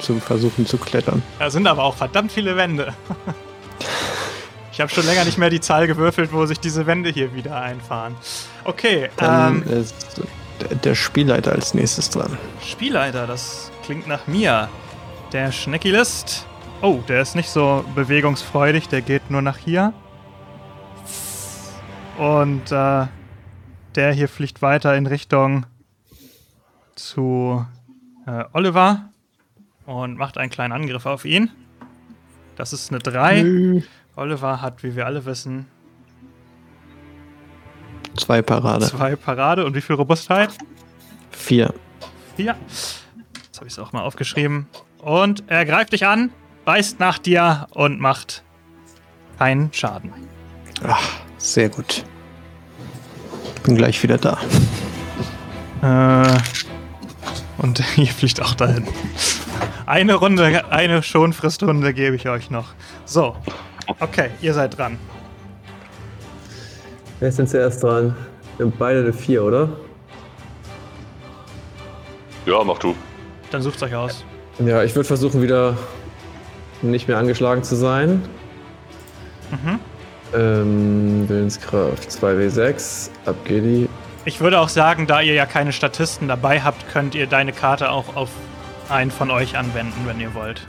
zu versuchen zu klettern. Da sind aber auch verdammt viele Wände. Ich habe schon länger nicht mehr die Zahl gewürfelt, wo sich diese Wände hier wieder einfahren. Okay, Dann ähm, ist der- Spielleiter als nächstes dran. Spielleiter, das klingt nach mir. Der Schneckilist. Oh, der ist nicht so bewegungsfreudig, der geht nur nach hier. Und äh, der hier fliegt weiter in Richtung zu äh, Oliver und macht einen kleinen Angriff auf ihn. Das ist eine 3. Oliver hat, wie wir alle wissen, Zwei Parade. zwei Parade und wie viel Robustheit? Vier. Vier. Jetzt habe ich es auch mal aufgeschrieben. Und er greift dich an, beißt nach dir und macht keinen Schaden. Ach, sehr gut. Bin gleich wieder da. Äh, und ihr fliegt auch dahin. Eine Runde, eine Schonfristrunde gebe ich euch noch. So. Okay, ihr seid dran. Wer ist denn zuerst dran? Wir haben beide eine 4, oder? Ja, mach du. Dann sucht euch aus. Ja, ich würde versuchen, wieder nicht mehr angeschlagen zu sein. Mhm. Ähm, Willenskraft 2W6, ab geht die. Ich würde auch sagen, da ihr ja keine Statisten dabei habt, könnt ihr deine Karte auch auf einen von euch anwenden, wenn ihr wollt.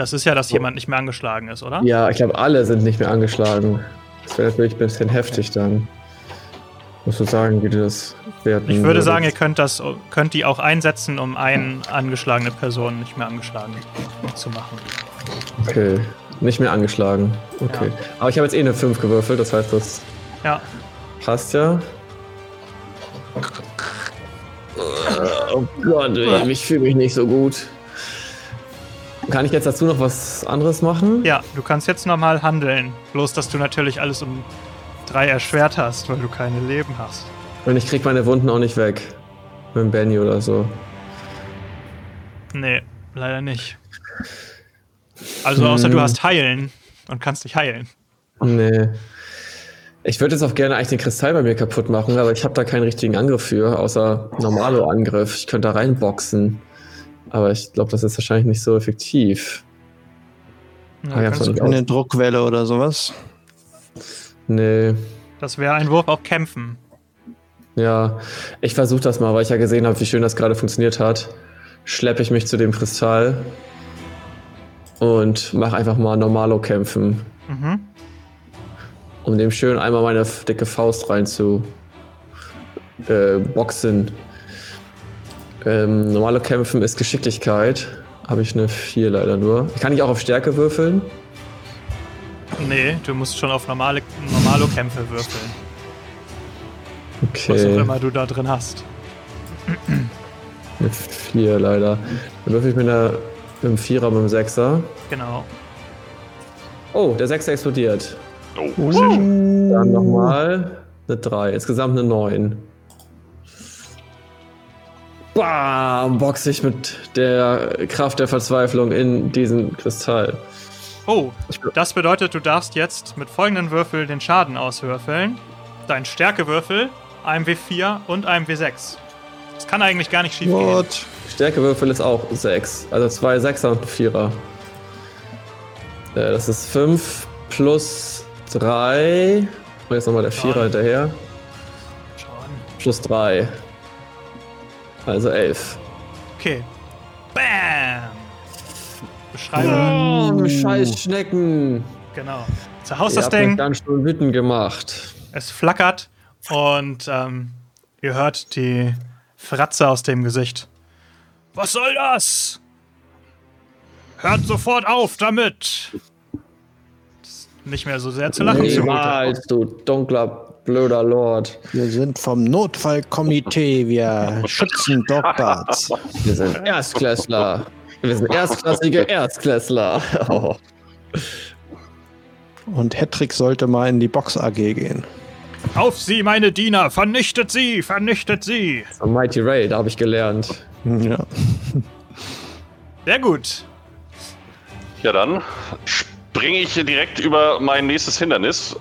Das ist ja, dass jemand nicht mehr angeschlagen ist, oder? Ja, ich glaube, alle sind nicht mehr angeschlagen. Das wäre natürlich ein bisschen heftig dann. Musst du sagen, wie du das werten Ich würde würdest. sagen, ihr könnt das, könnt die auch einsetzen, um eine angeschlagene Person nicht mehr angeschlagen zu machen. Okay, nicht mehr angeschlagen. Okay. Ja. Aber ich habe jetzt eh eine 5 gewürfelt, das heißt, das Ja, passt ja. Oh Gott, ich fühle mich nicht so gut. Kann ich jetzt dazu noch was anderes machen? ja, du kannst jetzt nochmal handeln. Bloß, dass du natürlich alles um drei erschwert hast, weil du keine Leben hast. Und ich krieg meine Wunden auch nicht weg. Mit dem Benny oder so. Nee, leider nicht. Also außer du hast heilen und kannst dich heilen. Nee. Ich würde jetzt auch gerne eigentlich den Kristall bei mir kaputt machen, aber ich habe da keinen richtigen Angriff für, außer normalo Angriff. Ich könnte da reinboxen. Aber ich glaube, das ist wahrscheinlich nicht so effektiv. Ja, Ah, ja, kannst du, Eine Druckwelle oder sowas. Nee. das wäre ein Wurf auf Kämpfen. Ja, ich versuche das mal, weil ich ja gesehen habe, wie schön das gerade funktioniert hat. Schleppe ich mich zu dem Kristall und mache einfach mal normalo kämpfen, Mhm. um dem schön einmal meine dicke Faust rein zu äh, boxen. Ähm, normale Kämpfen ist Geschicklichkeit. Habe ich eine 4 leider nur. Kann ich auch auf Stärke würfeln? Nee, du musst schon auf normale Normalo-Kämpfe würfeln. Was auch Okay, immer du da drin hast. eine 4 leider. Dann würfel ich mit, einer, mit einem Vierer, mit einem Sechser. Genau. Oh, der Sechser explodiert. Oh, schön. Dann nochmal eine 3. Insgesamt eine 9. Bam! Boxe ich mit der Kraft der Verzweiflung in diesen Kristall. Oh, das bedeutet, du darfst jetzt mit folgenden Würfel den Schaden auswürfeln. Dein Stärkewürfel, einem W4 und einem W6. Das kann eigentlich gar nicht schief gehen. What? Stärkewürfel ist auch 6. Also zwei Sechser und ein Vierer. Äh, das ist 5 plus 3. Und jetzt nochmal der Vierer Neun. hinterher. Schauen. Plus 3. Also 11. Okay. Bam! Beschreibung. Oh, scheiß Schnecken. Genau. Zerhaust das Ding. ganz schön wütend gemacht. Es flackert und ähm, ihr hört die Fratze aus dem Gesicht. Was soll das? Hört sofort auf damit! Nicht mehr so sehr zu lachen. Niemals, du dunkler, blöder Lord. Wir sind vom Notfallkomitee. Wir schützen Dogbats. Wir sind Erstklässler. Wir sind erstklassige Erstklässler. Oh. Und Hedrick sollte mal in die Box AG gehen. Auf sie, meine Diener! Vernichtet sie! Vernichtet sie! Am Mighty Ray, da habe ich gelernt. Ja. Sehr gut. Ja, dann springe ich direkt über mein nächstes Hindernis.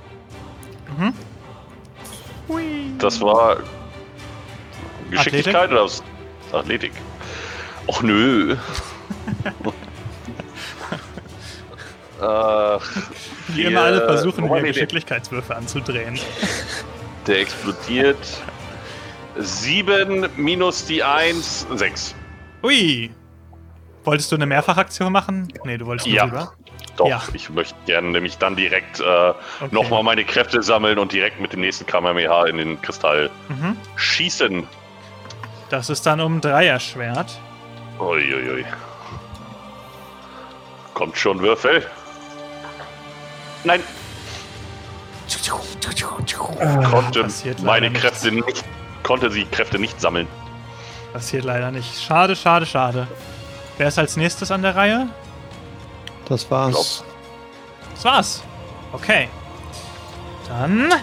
Hui. Das war Geschicklichkeit oder was? Athletik. Och nö. Ach, Wie immer alle versuchen, Idee. Geschicklichkeitswürfe anzudrehen. der explodiert. 7 minus die 1, 6. Ui! Wolltest du eine Mehrfachaktion machen? Nee, du wolltest nur Ja. rüber. Doch, Ja. ich möchte gerne nämlich dann direkt äh, nochmal meine Kräfte sammeln und direkt mit dem nächsten Kamehameha in den Kristall Mhm. schießen. Das ist dann um drei erschwert. Uiuiui. Kommt schon, Würfel. Nein, konnte passiert leider meine. Kräfte nicht, konnte sie Kräfte nicht sammeln. Passiert leider nicht. Schade, schade, schade. Wer ist als nächstes an der Reihe? Das war's. Das war's. Okay. Dann.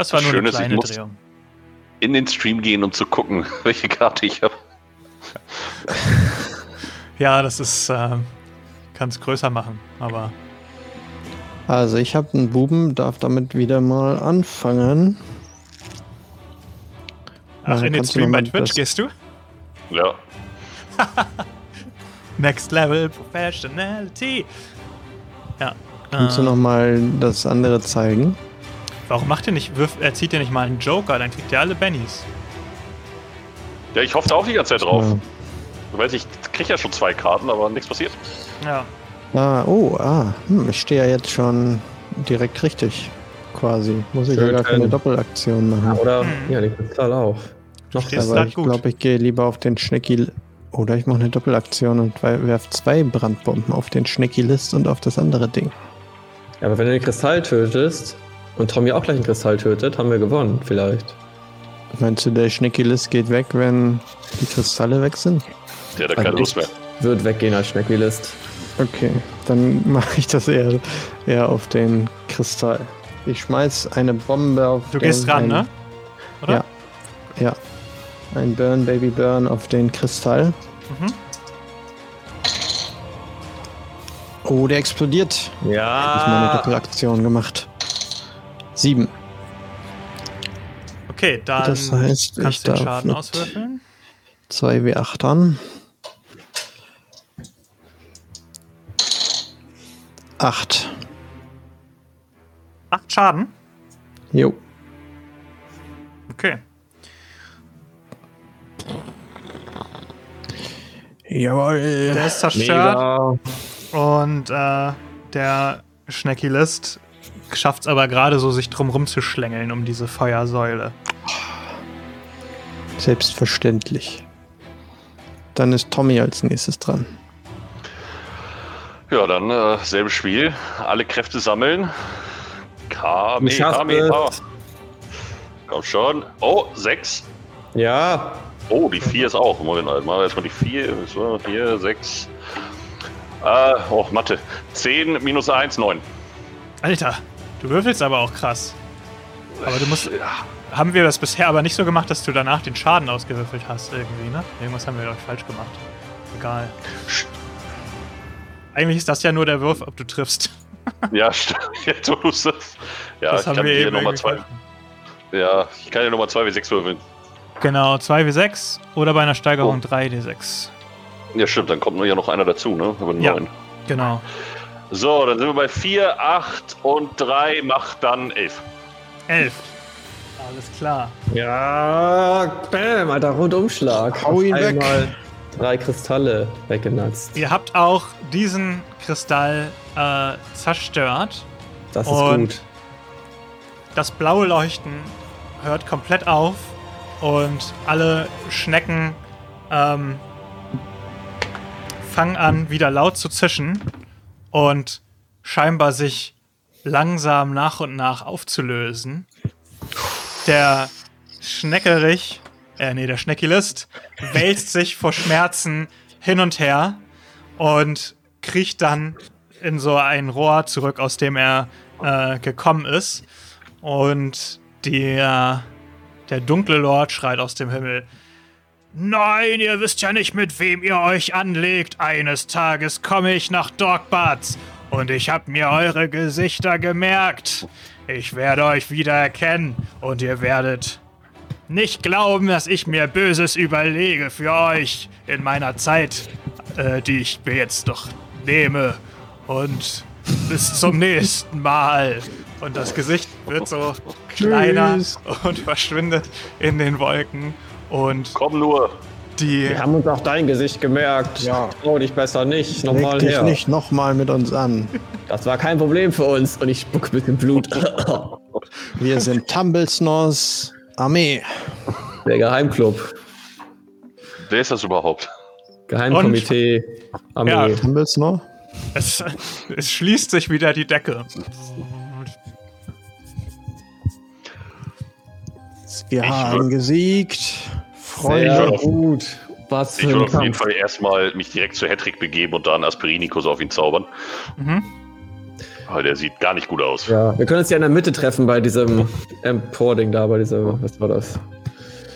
Das war nur Schön eine ist, ich kleine muss- Drehung. In den Stream gehen und zu gucken, welche Karte ich habe. Ja, das ist. Äh, Kann es größer machen, aber. Also ich habe einen Buben, darf damit wieder mal anfangen. Ach, Ja, in den Stream bei Twitch das- gehst du? Ja. Next Level Professionality. Ja. Kannst du äh, noch mal das andere zeigen? Warum macht ihr nicht, wirf, er zieht ihr nicht mal einen Joker, dann kriegt ihr alle Bennies. Ja, ich hoffe da auch die ganze Zeit drauf. Ja. Du weißt, ich krieg ja schon zwei Karten, aber nichts passiert. Ja. Ah, oh, ah, hm, ich stehe ja jetzt schon direkt richtig, quasi. Muss ich ja Schön, gar keine. Doppelaktion machen. Oder, Mhm. ja, den Kristall auch. Noch. Aber ich glaube, ich gehe lieber auf den Schnecki. Oder ich mache eine Doppelaktion und werfe zwei Brandbomben auf den Schnecki-List und auf das andere Ding. Ja, aber wenn du den Kristall tötest und Tommy auch gleich einen Kristall tötet, haben wir gewonnen, vielleicht. Meinst du, der Schnecki-List geht weg, wenn die Kristalle weg sind? Der hat ja keine Lust mehr. Wird weggehen als Schnecki-List. Okay, dann mache ich das eher, eher auf den Kristall. Ich schmeiß eine Bombe auf Du den, gehst ran, ein, ne? Oder? Ja. Ja. Ein Burn, Baby Burn auf den Kristall. Mhm. Oh, der explodiert. Hab ich meine Ja. Doppelaktion gemacht. Sieben. Okay, dann Das heißt, ich kannst du den darf Schaden auswürfeln. 2 W8 an. 8. Acht Schaden. Jo. Okay. Jawohl. Der ist zerstört. Mega. Und äh, der Schneckilist schafft es aber gerade so, sich drum rumzuschlängeln um diese Feuersäule. Selbstverständlich. Dann ist Tommy als nächstes dran. Ja, dann äh, selbes Spiel. Alle Kräfte sammeln. Kame. Komm schon. Oh, sechs. Ja. Oh, die vier ist auch. Moment, mal, machen wir erstmal die vier. So, vier, sechs. Äh, oh, Mathe. Zehn minus eins, neun. Alter, du würfelst aber auch krass. Aber du musst. Haben wir das bisher aber nicht so gemacht, dass du danach den Schaden ausgewürfelt hast, irgendwie, ne? Irgendwas haben wir, glaube ich, falsch gemacht. Egal. Eigentlich ist das ja nur der Wurf, ob du triffst. Ja, stimmt. Jetzt, wo du's sagst. Ja, das ich haben kann wir hier nochmal zwei. Ja, ich kann hier nochmal zwei wie sechs würfeln. Genau, 2w6 oder bei einer Steigerung Oh. 3d6. Ja, stimmt, dann kommt nur ja noch einer dazu, ne? Aber Ja. neun. Genau. So, dann sind wir bei vier, acht und drei macht dann elf. 11. Alles klar. Ja. Bam, alter Rundumschlag. Hau ihn Auf weg. Drei Kristalle weggenatzt. Ihr habt auch diesen Kristall äh, zerstört. Das ist Und- gut. Das blaue Leuchten hört komplett auf und alle Schnecken ähm, fangen an, wieder laut zu zischen und scheinbar sich langsam nach und nach aufzulösen. Der Schneckerich, äh, nee, der Schneckilist wälzt sich vor Schmerzen hin und her und kriecht dann in so ein Rohr zurück, aus dem er äh, gekommen ist. Und der, der dunkle Lord schreit aus dem Himmel. Nein, ihr wisst ja nicht, mit wem ihr euch anlegt. Eines Tages komme ich nach Dogbatz und ich hab mir eure Gesichter gemerkt. Ich werde euch wiedererkennen und ihr werdet nicht glauben, dass ich mir Böses überlege für euch in meiner Zeit, äh, die ich mir jetzt noch nehme. Und bis zum nächsten Mal. Und das Gesicht wird so kleiner und verschwindet in den Wolken. Und Komm nur. die. Wir haben uns auch dein Gesicht gemerkt. Ja. Trau dich besser nicht. Leg Nochmal dich her. nicht nochmal mit uns an. Das war kein Problem für uns. Und ich spuck mit dem Blut. Wir sind Tumblesnors Armee. Der Geheimclub. Wer ist das überhaupt? Geheimkomitee. Armee. Ja. Tumblesnor? Es, es schließt sich wieder die Decke. Wir Ich haben gesiegt. Sehr Freunde. gut. Was Ich würde auf jeden. Fall erstmal mich direkt zu Hattrick begeben und dann Aspirinikus auf ihn zaubern. Mhm. Weil der sieht gar nicht gut aus. Ja, wir können uns ja in der Mitte treffen bei diesem Empor-Ding da, bei diesem, was war das?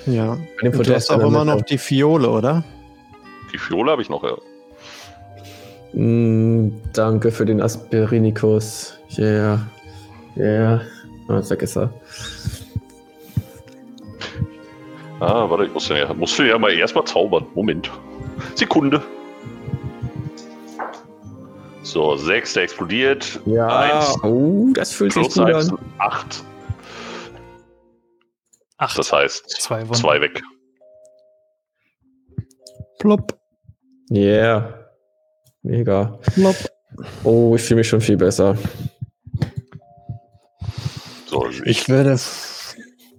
Ja. Bei dem Und du hast auch der immer noch die Fiole, oder? Die Fiole habe ich noch, ja. Mm, danke für den Aspirinikus. Yeah. Yeah. Ah, jetzt weg ist er. Ah, warte, ich muss ja, musst du ja mal erstmal zaubern. Moment. Sekunde. So, 6, der explodiert. Ja. Eins Oh, das fühlt sich gut 1, an. 8. Acht. Das heißt, Zwei Wunden. zwei weg. Plopp, Yeah. Mega. plopp. Oh, ich fühle mich schon viel besser. So, Ich würde.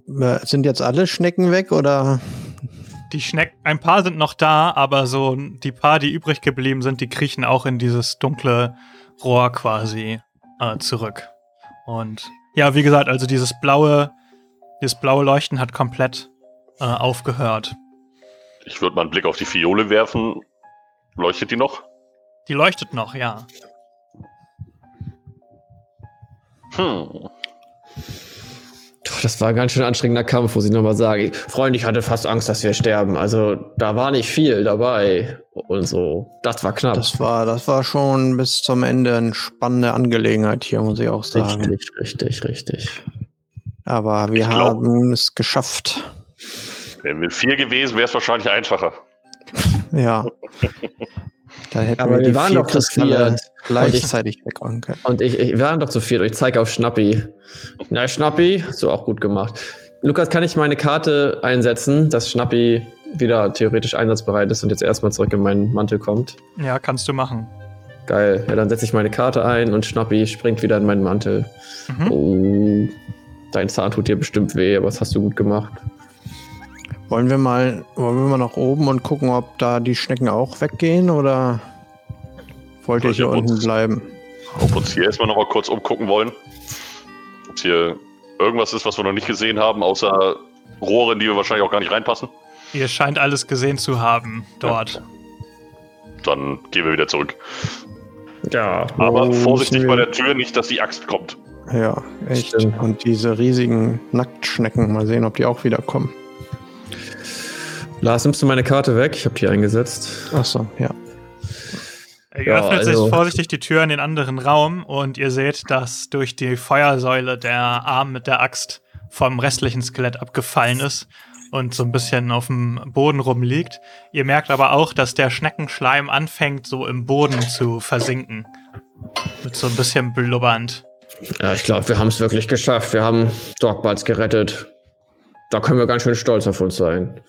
Äh, Sind jetzt alle Schnecken weg oder? Die Schnecken, ein paar sind noch da, aber so die paar, die übrig geblieben sind, die kriechen auch in dieses dunkle Rohr quasi äh, zurück. Und ja, wie gesagt, also dieses blaue, dieses blaue Leuchten hat komplett äh, aufgehört. ich würde mal einen Blick auf die Fiole werfen. Leuchtet die noch? Die leuchtet noch, ja. Hm. Das war ein ganz schön anstrengender Kampf, muss ich nochmal sagen. Freunde, ich hatte fast Angst, dass wir sterben. Also, da war nicht viel dabei und so. Das war knapp. Das war, das war schon bis zum Ende eine spannende Angelegenheit hier, muss ich auch sagen. richtig, richtig, richtig. Aber wir glaub- haben es geschafft. Wären wir vier gewesen, wäre es wahrscheinlich einfacher. Ja. Da hätten Aber wir wir die waren doch zu viert. gleichzeitig wegräumen können. Und ich, ich wir waren doch zu viert. Ich zeige auf Schnappi. Na, Schnappi, so auch gut gemacht. Lukas, kann ich meine Karte einsetzen, dass Schnappi wieder theoretisch einsatzbereit ist und jetzt erstmal zurück in meinen Mantel kommt? Ja, kannst du machen. Geil. Ja, dann setze ich meine Karte ein und Schnappi springt wieder in meinen Mantel. Mhm. Oh, dein Zahn tut dir bestimmt weh, aber das hast du gut gemacht. Wollen wir mal, wollen wir mal nach oben und gucken, ob da die Schnecken auch weggehen oder wollt ihr Wollt hier unten uns- bleiben? Ob uns hier erstmal noch mal kurz umgucken wollen. Ob hier irgendwas ist, was wir noch nicht gesehen haben, außer Rohre, in die wir wahrscheinlich auch gar nicht reinpassen. Ihr scheint alles gesehen zu haben dort. Dann gehen wir wieder zurück. Ja. Aber vorsichtig bei der Tür, nicht, dass die Axt kommt. Ja, echt. Stimmt. Und diese riesigen Nacktschnecken, mal sehen, ob die auch wieder kommen. Lars, nimmst du meine Karte weg? Ich habe die eingesetzt. Achso, ja. Ihr Ja, öffnet also- sich vorsichtig die Tür in den anderen Raum und ihr seht, dass durch die Feuersäule der Arm mit der Axt vom restlichen Skelett abgefallen ist und so ein bisschen auf dem Boden rumliegt. Ihr merkt aber auch, dass der Schneckenschleim anfängt, so im Boden zu versinken. Mit so ein bisschen blubbernd. Ja, ich glaube, wir haben es wirklich geschafft. Wir haben Dogballs gerettet. Da können wir ganz schön stolz auf uns sein.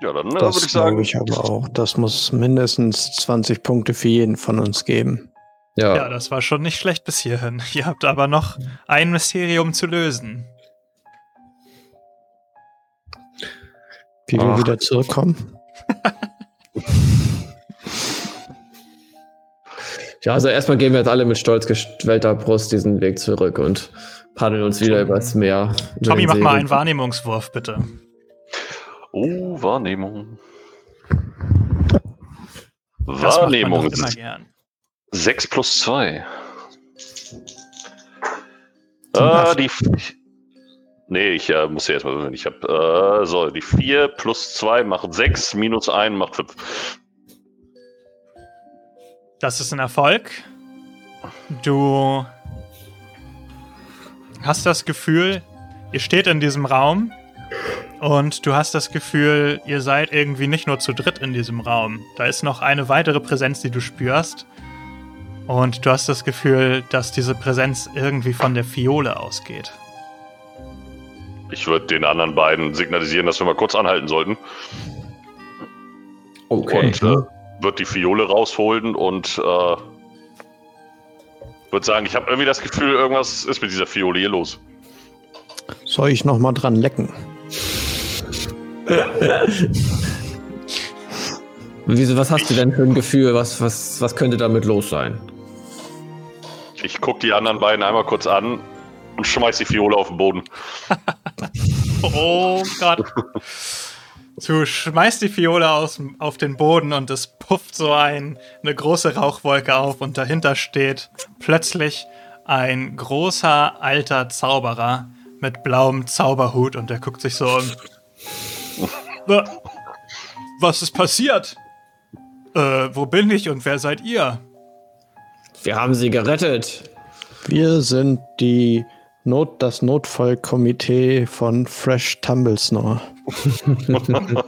Ja, dann äh, Das würde ich sagen, glaube ich aber auch. Das muss mindestens 20 Punkte für jeden von uns geben. Ja, Ja, das war schon nicht schlecht bis hierhin. Ihr habt aber noch ein Mysterium zu lösen. Wie wir Ach. wieder zurückkommen. ja also erstmal gehen wir jetzt alle mit stolz geschwellter Brust diesen Weg zurück und paddeln uns wieder übers Meer. Tommy, mach mal einen Wahrnehmungswurf, bitte. Oh, Wahrnehmung. Das Wahrnehmung. immer gern. 6 plus 2. Sind Äh, acht. die. Nee, ich äh, muss ja erstmal. Ich habe. Äh, so, die 4 plus 2 macht 6, minus 1 macht 5. Das ist ein Erfolg. Du hast das Gefühl, ihr steht in diesem Raum und du hast das Gefühl, ihr seid irgendwie nicht nur zu dritt in diesem Raum. Da ist noch eine weitere Präsenz, die du spürst. Und du hast das Gefühl, dass diese Präsenz irgendwie von der Fiole ausgeht. Ich würde den anderen beiden signalisieren, dass wir mal kurz anhalten sollten. Okay. Und äh, wird die Fiole rausholen und äh, würde sagen, ich habe irgendwie das Gefühl, irgendwas ist mit dieser Fiole hier los. Soll ich noch mal dran lecken? Wieso, was hast du denn für ein Gefühl? Was, was, was könnte damit los sein? Ich gucke die anderen beiden einmal kurz an und schmeiß die Fiole auf den Boden. Oh Gott. Du schmeißt die Fiole aus, auf den Boden und es pufft so ein, eine große Rauchwolke auf und dahinter steht plötzlich ein großer alter Zauberer mit blauem Zauberhut und der guckt sich so um. Was ist passiert? Äh, wo bin ich und wer seid ihr? Wir haben sie gerettet. Wir sind die Not, das Notfallkomitee von Fresh Tumblesnore.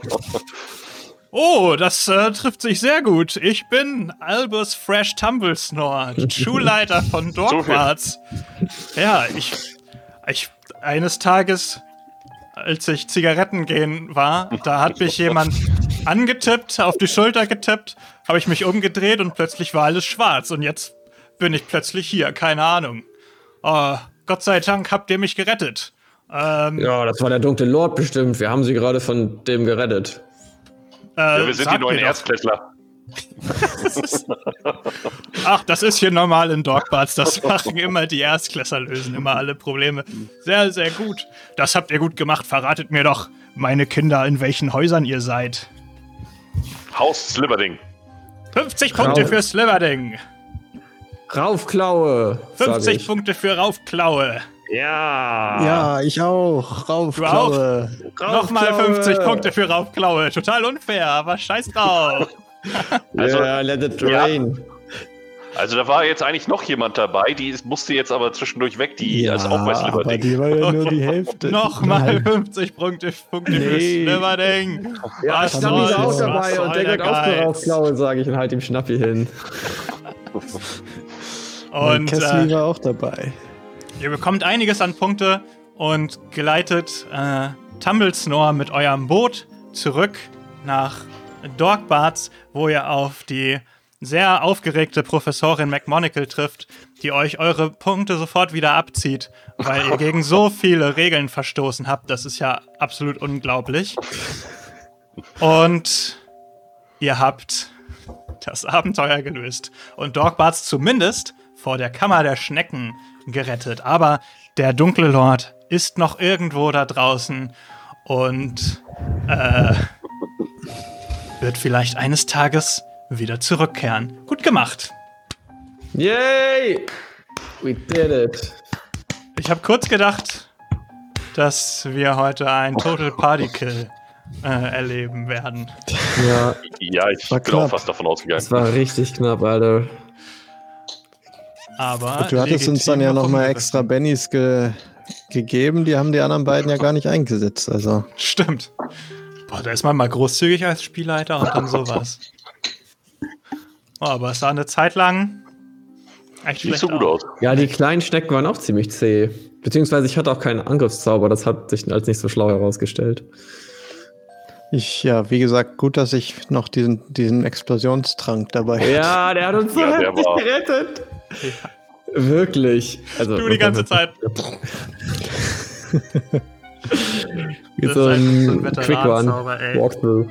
oh, das äh, trifft sich sehr gut. Ich bin Albus Fresh Tumblesnore, Schulleiter von Dogwarts. ja, ich, ich eines Tages, als ich Zigaretten gehen war, da hat mich jemand angetippt, auf die Schulter getippt, habe ich mich umgedreht und plötzlich war alles schwarz und jetzt bin ich plötzlich hier, keine Ahnung. Oh, Gott sei Dank habt ihr mich gerettet. Ähm, ja, das war der dunkle Lord bestimmt. Wir haben sie gerade von dem gerettet. Äh, ja, wir sind die neuen Erstklässler. Ach, das ist hier normal in Dogbarts. Das machen immer die Erstklässler, lösen immer alle Probleme. Sehr, sehr gut. Das habt ihr gut gemacht. Verratet mir doch, meine Kinder, in welchen Häusern ihr seid. Haus Sliverding. 50 Punkte für Sliverding. Raufklaue. 50 Punkte für Raufklaue. Ja. Ja, ich auch. Raufklaue. Nochmal 50 Punkte für Raufklaue. Total unfair, aber scheiß drauf. also, yeah, let it rain. Ja. Also da war jetzt eigentlich noch jemand dabei, die musste jetzt aber zwischendurch weg, die ja, ist auch bei Sliverding. Aber die war ja nur die Hälfte. Nochmal 50 Punkte, Punkte nee. für Sliverding. Ja, was Schnappi ist auch dabei und der gehört auch zur Raufklaue, sage ich und halt dem Schnappi hin. Und Kessli äh, war auch dabei. Ihr bekommt einiges an Punkte und geleitet äh, Tumblesnore mit eurem Boot zurück nach Dorkbarts, wo ihr auf die sehr aufgeregte Professorin McMonagall trifft, die euch eure Punkte sofort wieder abzieht, weil ihr gegen so viele Regeln verstoßen habt. Das ist ja absolut unglaublich. Und ihr habt das Abenteuer gelöst. Und Dogbarts zumindest vor der Kammer der Schnecken gerettet. Aber der dunkle Lord ist noch irgendwo da draußen und äh, wird vielleicht eines Tages wieder zurückkehren. Gut gemacht. Yay! We did it. Ich habe kurz gedacht, dass wir heute ein Total Party Kill äh, erleben werden. Ja, ja ich bin knapp. auch fast davon ausgegangen. Das war richtig knapp, Alter. Aber du hattest uns dann ja nochmal extra Bennys ge gegeben, die haben die anderen beiden ja gar nicht eingesetzt. Also. Stimmt. Boah, da ist man mal großzügig als Spielleiter und dann sowas. Oh, aber es sah eine Zeit lang echt Nicht so gut aus. Ja, die kleinen Schnecken waren auch ziemlich zäh. Beziehungsweise ich hatte auch keinen Angriffszauber, das hat sich als nicht so schlau herausgestellt. Ich, ja, wie gesagt, gut, dass ich noch diesen, diesen Explosionstrank dabei hatte. Ja, der hat uns so ja, heftig gerettet. Ja. Wirklich. Also, du die ganze Zeit. Wie so ein, ein Quick One. Walkthrough.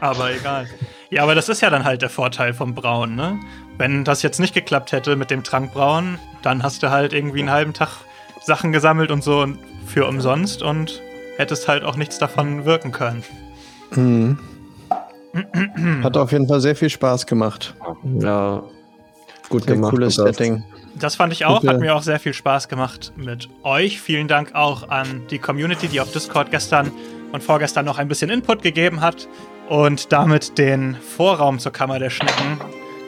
Aber egal. Ja, aber das ist ja dann halt der Vorteil vom Brauen, ne? Wenn das jetzt nicht geklappt hätte mit dem Trankbrauen, dann hast du halt irgendwie einen halben Tag Sachen gesammelt und so für umsonst und hättest halt auch nichts davon wirken können. Mhm. Hat auf jeden Fall sehr viel Spaß gemacht. Ja, gut sehr gemacht. Cooles Setting. Das fand ich auch, hat mir auch sehr viel Spaß gemacht mit euch. Vielen Dank auch an die Community, die auf Discord gestern und vorgestern noch ein bisschen Input gegeben hat und damit den Vorraum zur Kammer der Schnecken,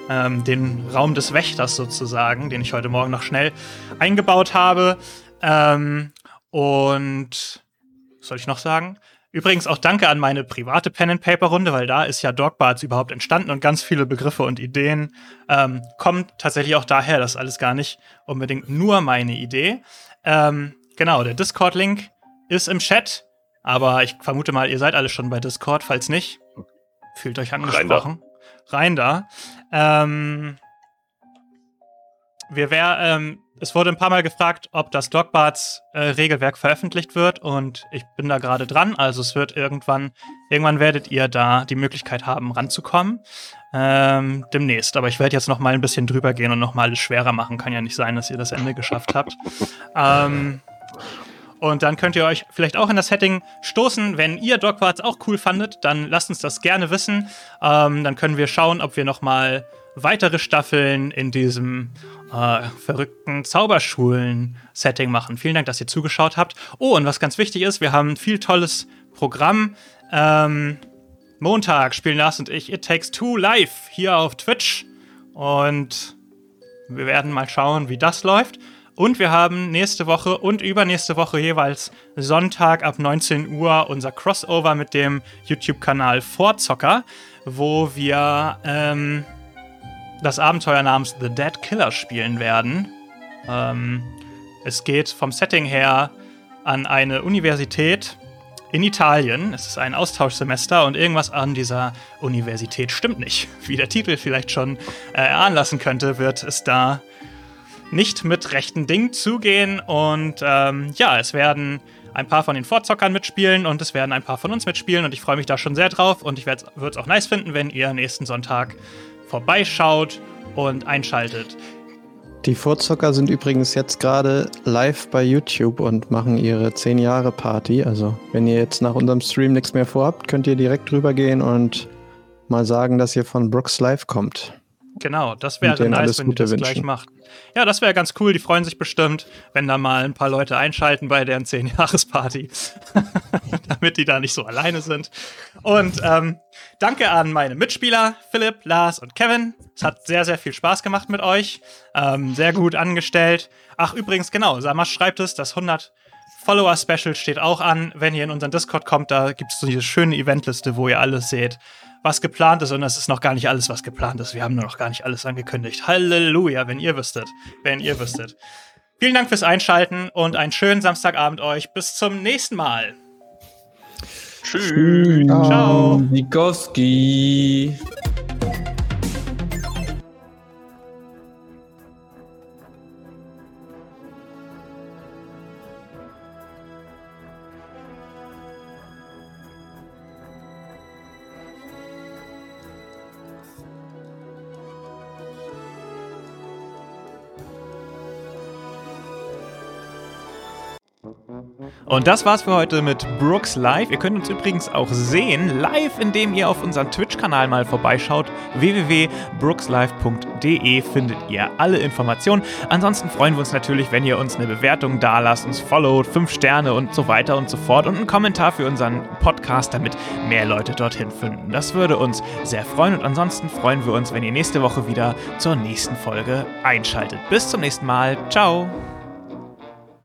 ähm, den Raum des Wächters sozusagen, den ich heute Morgen noch schnell eingebaut habe. Ähm, und was soll ich noch sagen? Übrigens auch danke an meine private Pen-and-Paper-Runde, weil da ist ja Dogbarts überhaupt entstanden und ganz viele Begriffe und Ideen ähm, kommen tatsächlich auch daher. Das ist alles gar nicht unbedingt nur meine Idee. Ähm, genau, der Discord-Link ist im Chat, aber ich vermute mal, ihr seid alle schon bei Discord. Falls nicht, fühlt euch angesprochen. Rein da. Rein da. Ähm, wir wär, ähm, es wurde ein paar Mal gefragt, ob das Dogbarts äh, Regelwerk veröffentlicht wird und ich bin da gerade dran. Also es wird irgendwann, irgendwann werdet ihr da die Möglichkeit haben, ranzukommen. Ähm, demnächst. Aber ich werde jetzt noch mal ein bisschen drüber gehen und noch mal alles schwerer machen. Kann ja nicht sein, dass ihr das Ende geschafft habt. ähm, Und dann könnt ihr euch vielleicht auch in das Setting stoßen. Wenn ihr Dogwarts auch cool fandet, dann lasst uns das gerne wissen. Ähm, dann können wir schauen, ob wir nochmal weitere Staffeln in diesem äh, verrückten Zauberschulen-Setting machen. Vielen Dank, dass ihr zugeschaut habt. Oh, und was ganz wichtig ist, wir haben ein viel tolles Programm. Ähm, Montag spielen Lars und ich It Takes Two live hier auf Twitch. Und wir werden mal schauen, wie das läuft. Und wir haben nächste Woche und übernächste Woche jeweils Sonntag ab 19 Uhr unser Crossover mit dem YouTube-Kanal Vorzocker, wo wir ähm, das Abenteuer namens The Dead Killer spielen werden. Ähm, es geht vom Setting her an eine Universität in Italien. Es ist ein Austauschsemester und irgendwas an dieser Universität stimmt nicht. Wie der Titel vielleicht schon äh, erahnen lassen könnte, wird es da nicht mit rechten Dingen zugehen. Und ähm, ja, es werden ein paar von den Vorzockern mitspielen und es werden ein paar von uns mitspielen und ich freue mich da schon sehr drauf und ich würde es auch nice finden, wenn ihr nächsten Sonntag vorbeischaut und einschaltet. Die Vorzocker sind übrigens jetzt gerade live bei YouTube und machen ihre 10 Jahre Party. Also, wenn ihr jetzt nach unserem Stream nichts mehr vorhabt, könnt ihr direkt rübergehen und mal sagen, dass ihr von Brooks Live kommt. Genau, das wäre nice, wenn ihr das wünschen. gleich macht. Ja, das wäre ganz cool. Die freuen sich bestimmt, wenn da mal ein paar Leute einschalten bei deren 10-Jahres-Party. Damit die da nicht so alleine sind. Und ähm, danke an meine Mitspieler, Philipp, Lars und Kevin. Es hat sehr, sehr viel Spaß gemacht mit euch. Ähm, sehr gut angestellt. Ach, übrigens, genau, Samas schreibt es, das 100 Follower-Special steht auch an. Wenn ihr in unseren Discord kommt, da gibt es so diese schöne Eventliste, wo ihr alles seht was geplant ist und es ist noch gar nicht alles, was geplant ist. Wir haben nur noch gar nicht alles angekündigt. Halleluja, wenn ihr wüsstet. Wenn ihr wüsstet. Vielen Dank fürs Einschalten und einen schönen Samstagabend euch. Bis zum nächsten Mal. Tschüss. Ciao. Nikowski. Und das war's für heute mit Brooks Live. Ihr könnt uns übrigens auch sehen, live, indem ihr auf unseren Twitch-Kanal mal vorbeischaut. www.brookslive.de findet ihr alle Informationen. Ansonsten freuen wir uns natürlich, wenn ihr uns eine Bewertung da lasst, uns followt, fünf Sterne und so weiter und so fort und einen Kommentar für unseren Podcast, damit mehr Leute dorthin finden. Das würde uns sehr freuen und ansonsten freuen wir uns, wenn ihr nächste Woche wieder zur nächsten Folge einschaltet. Bis zum nächsten Mal. Ciao.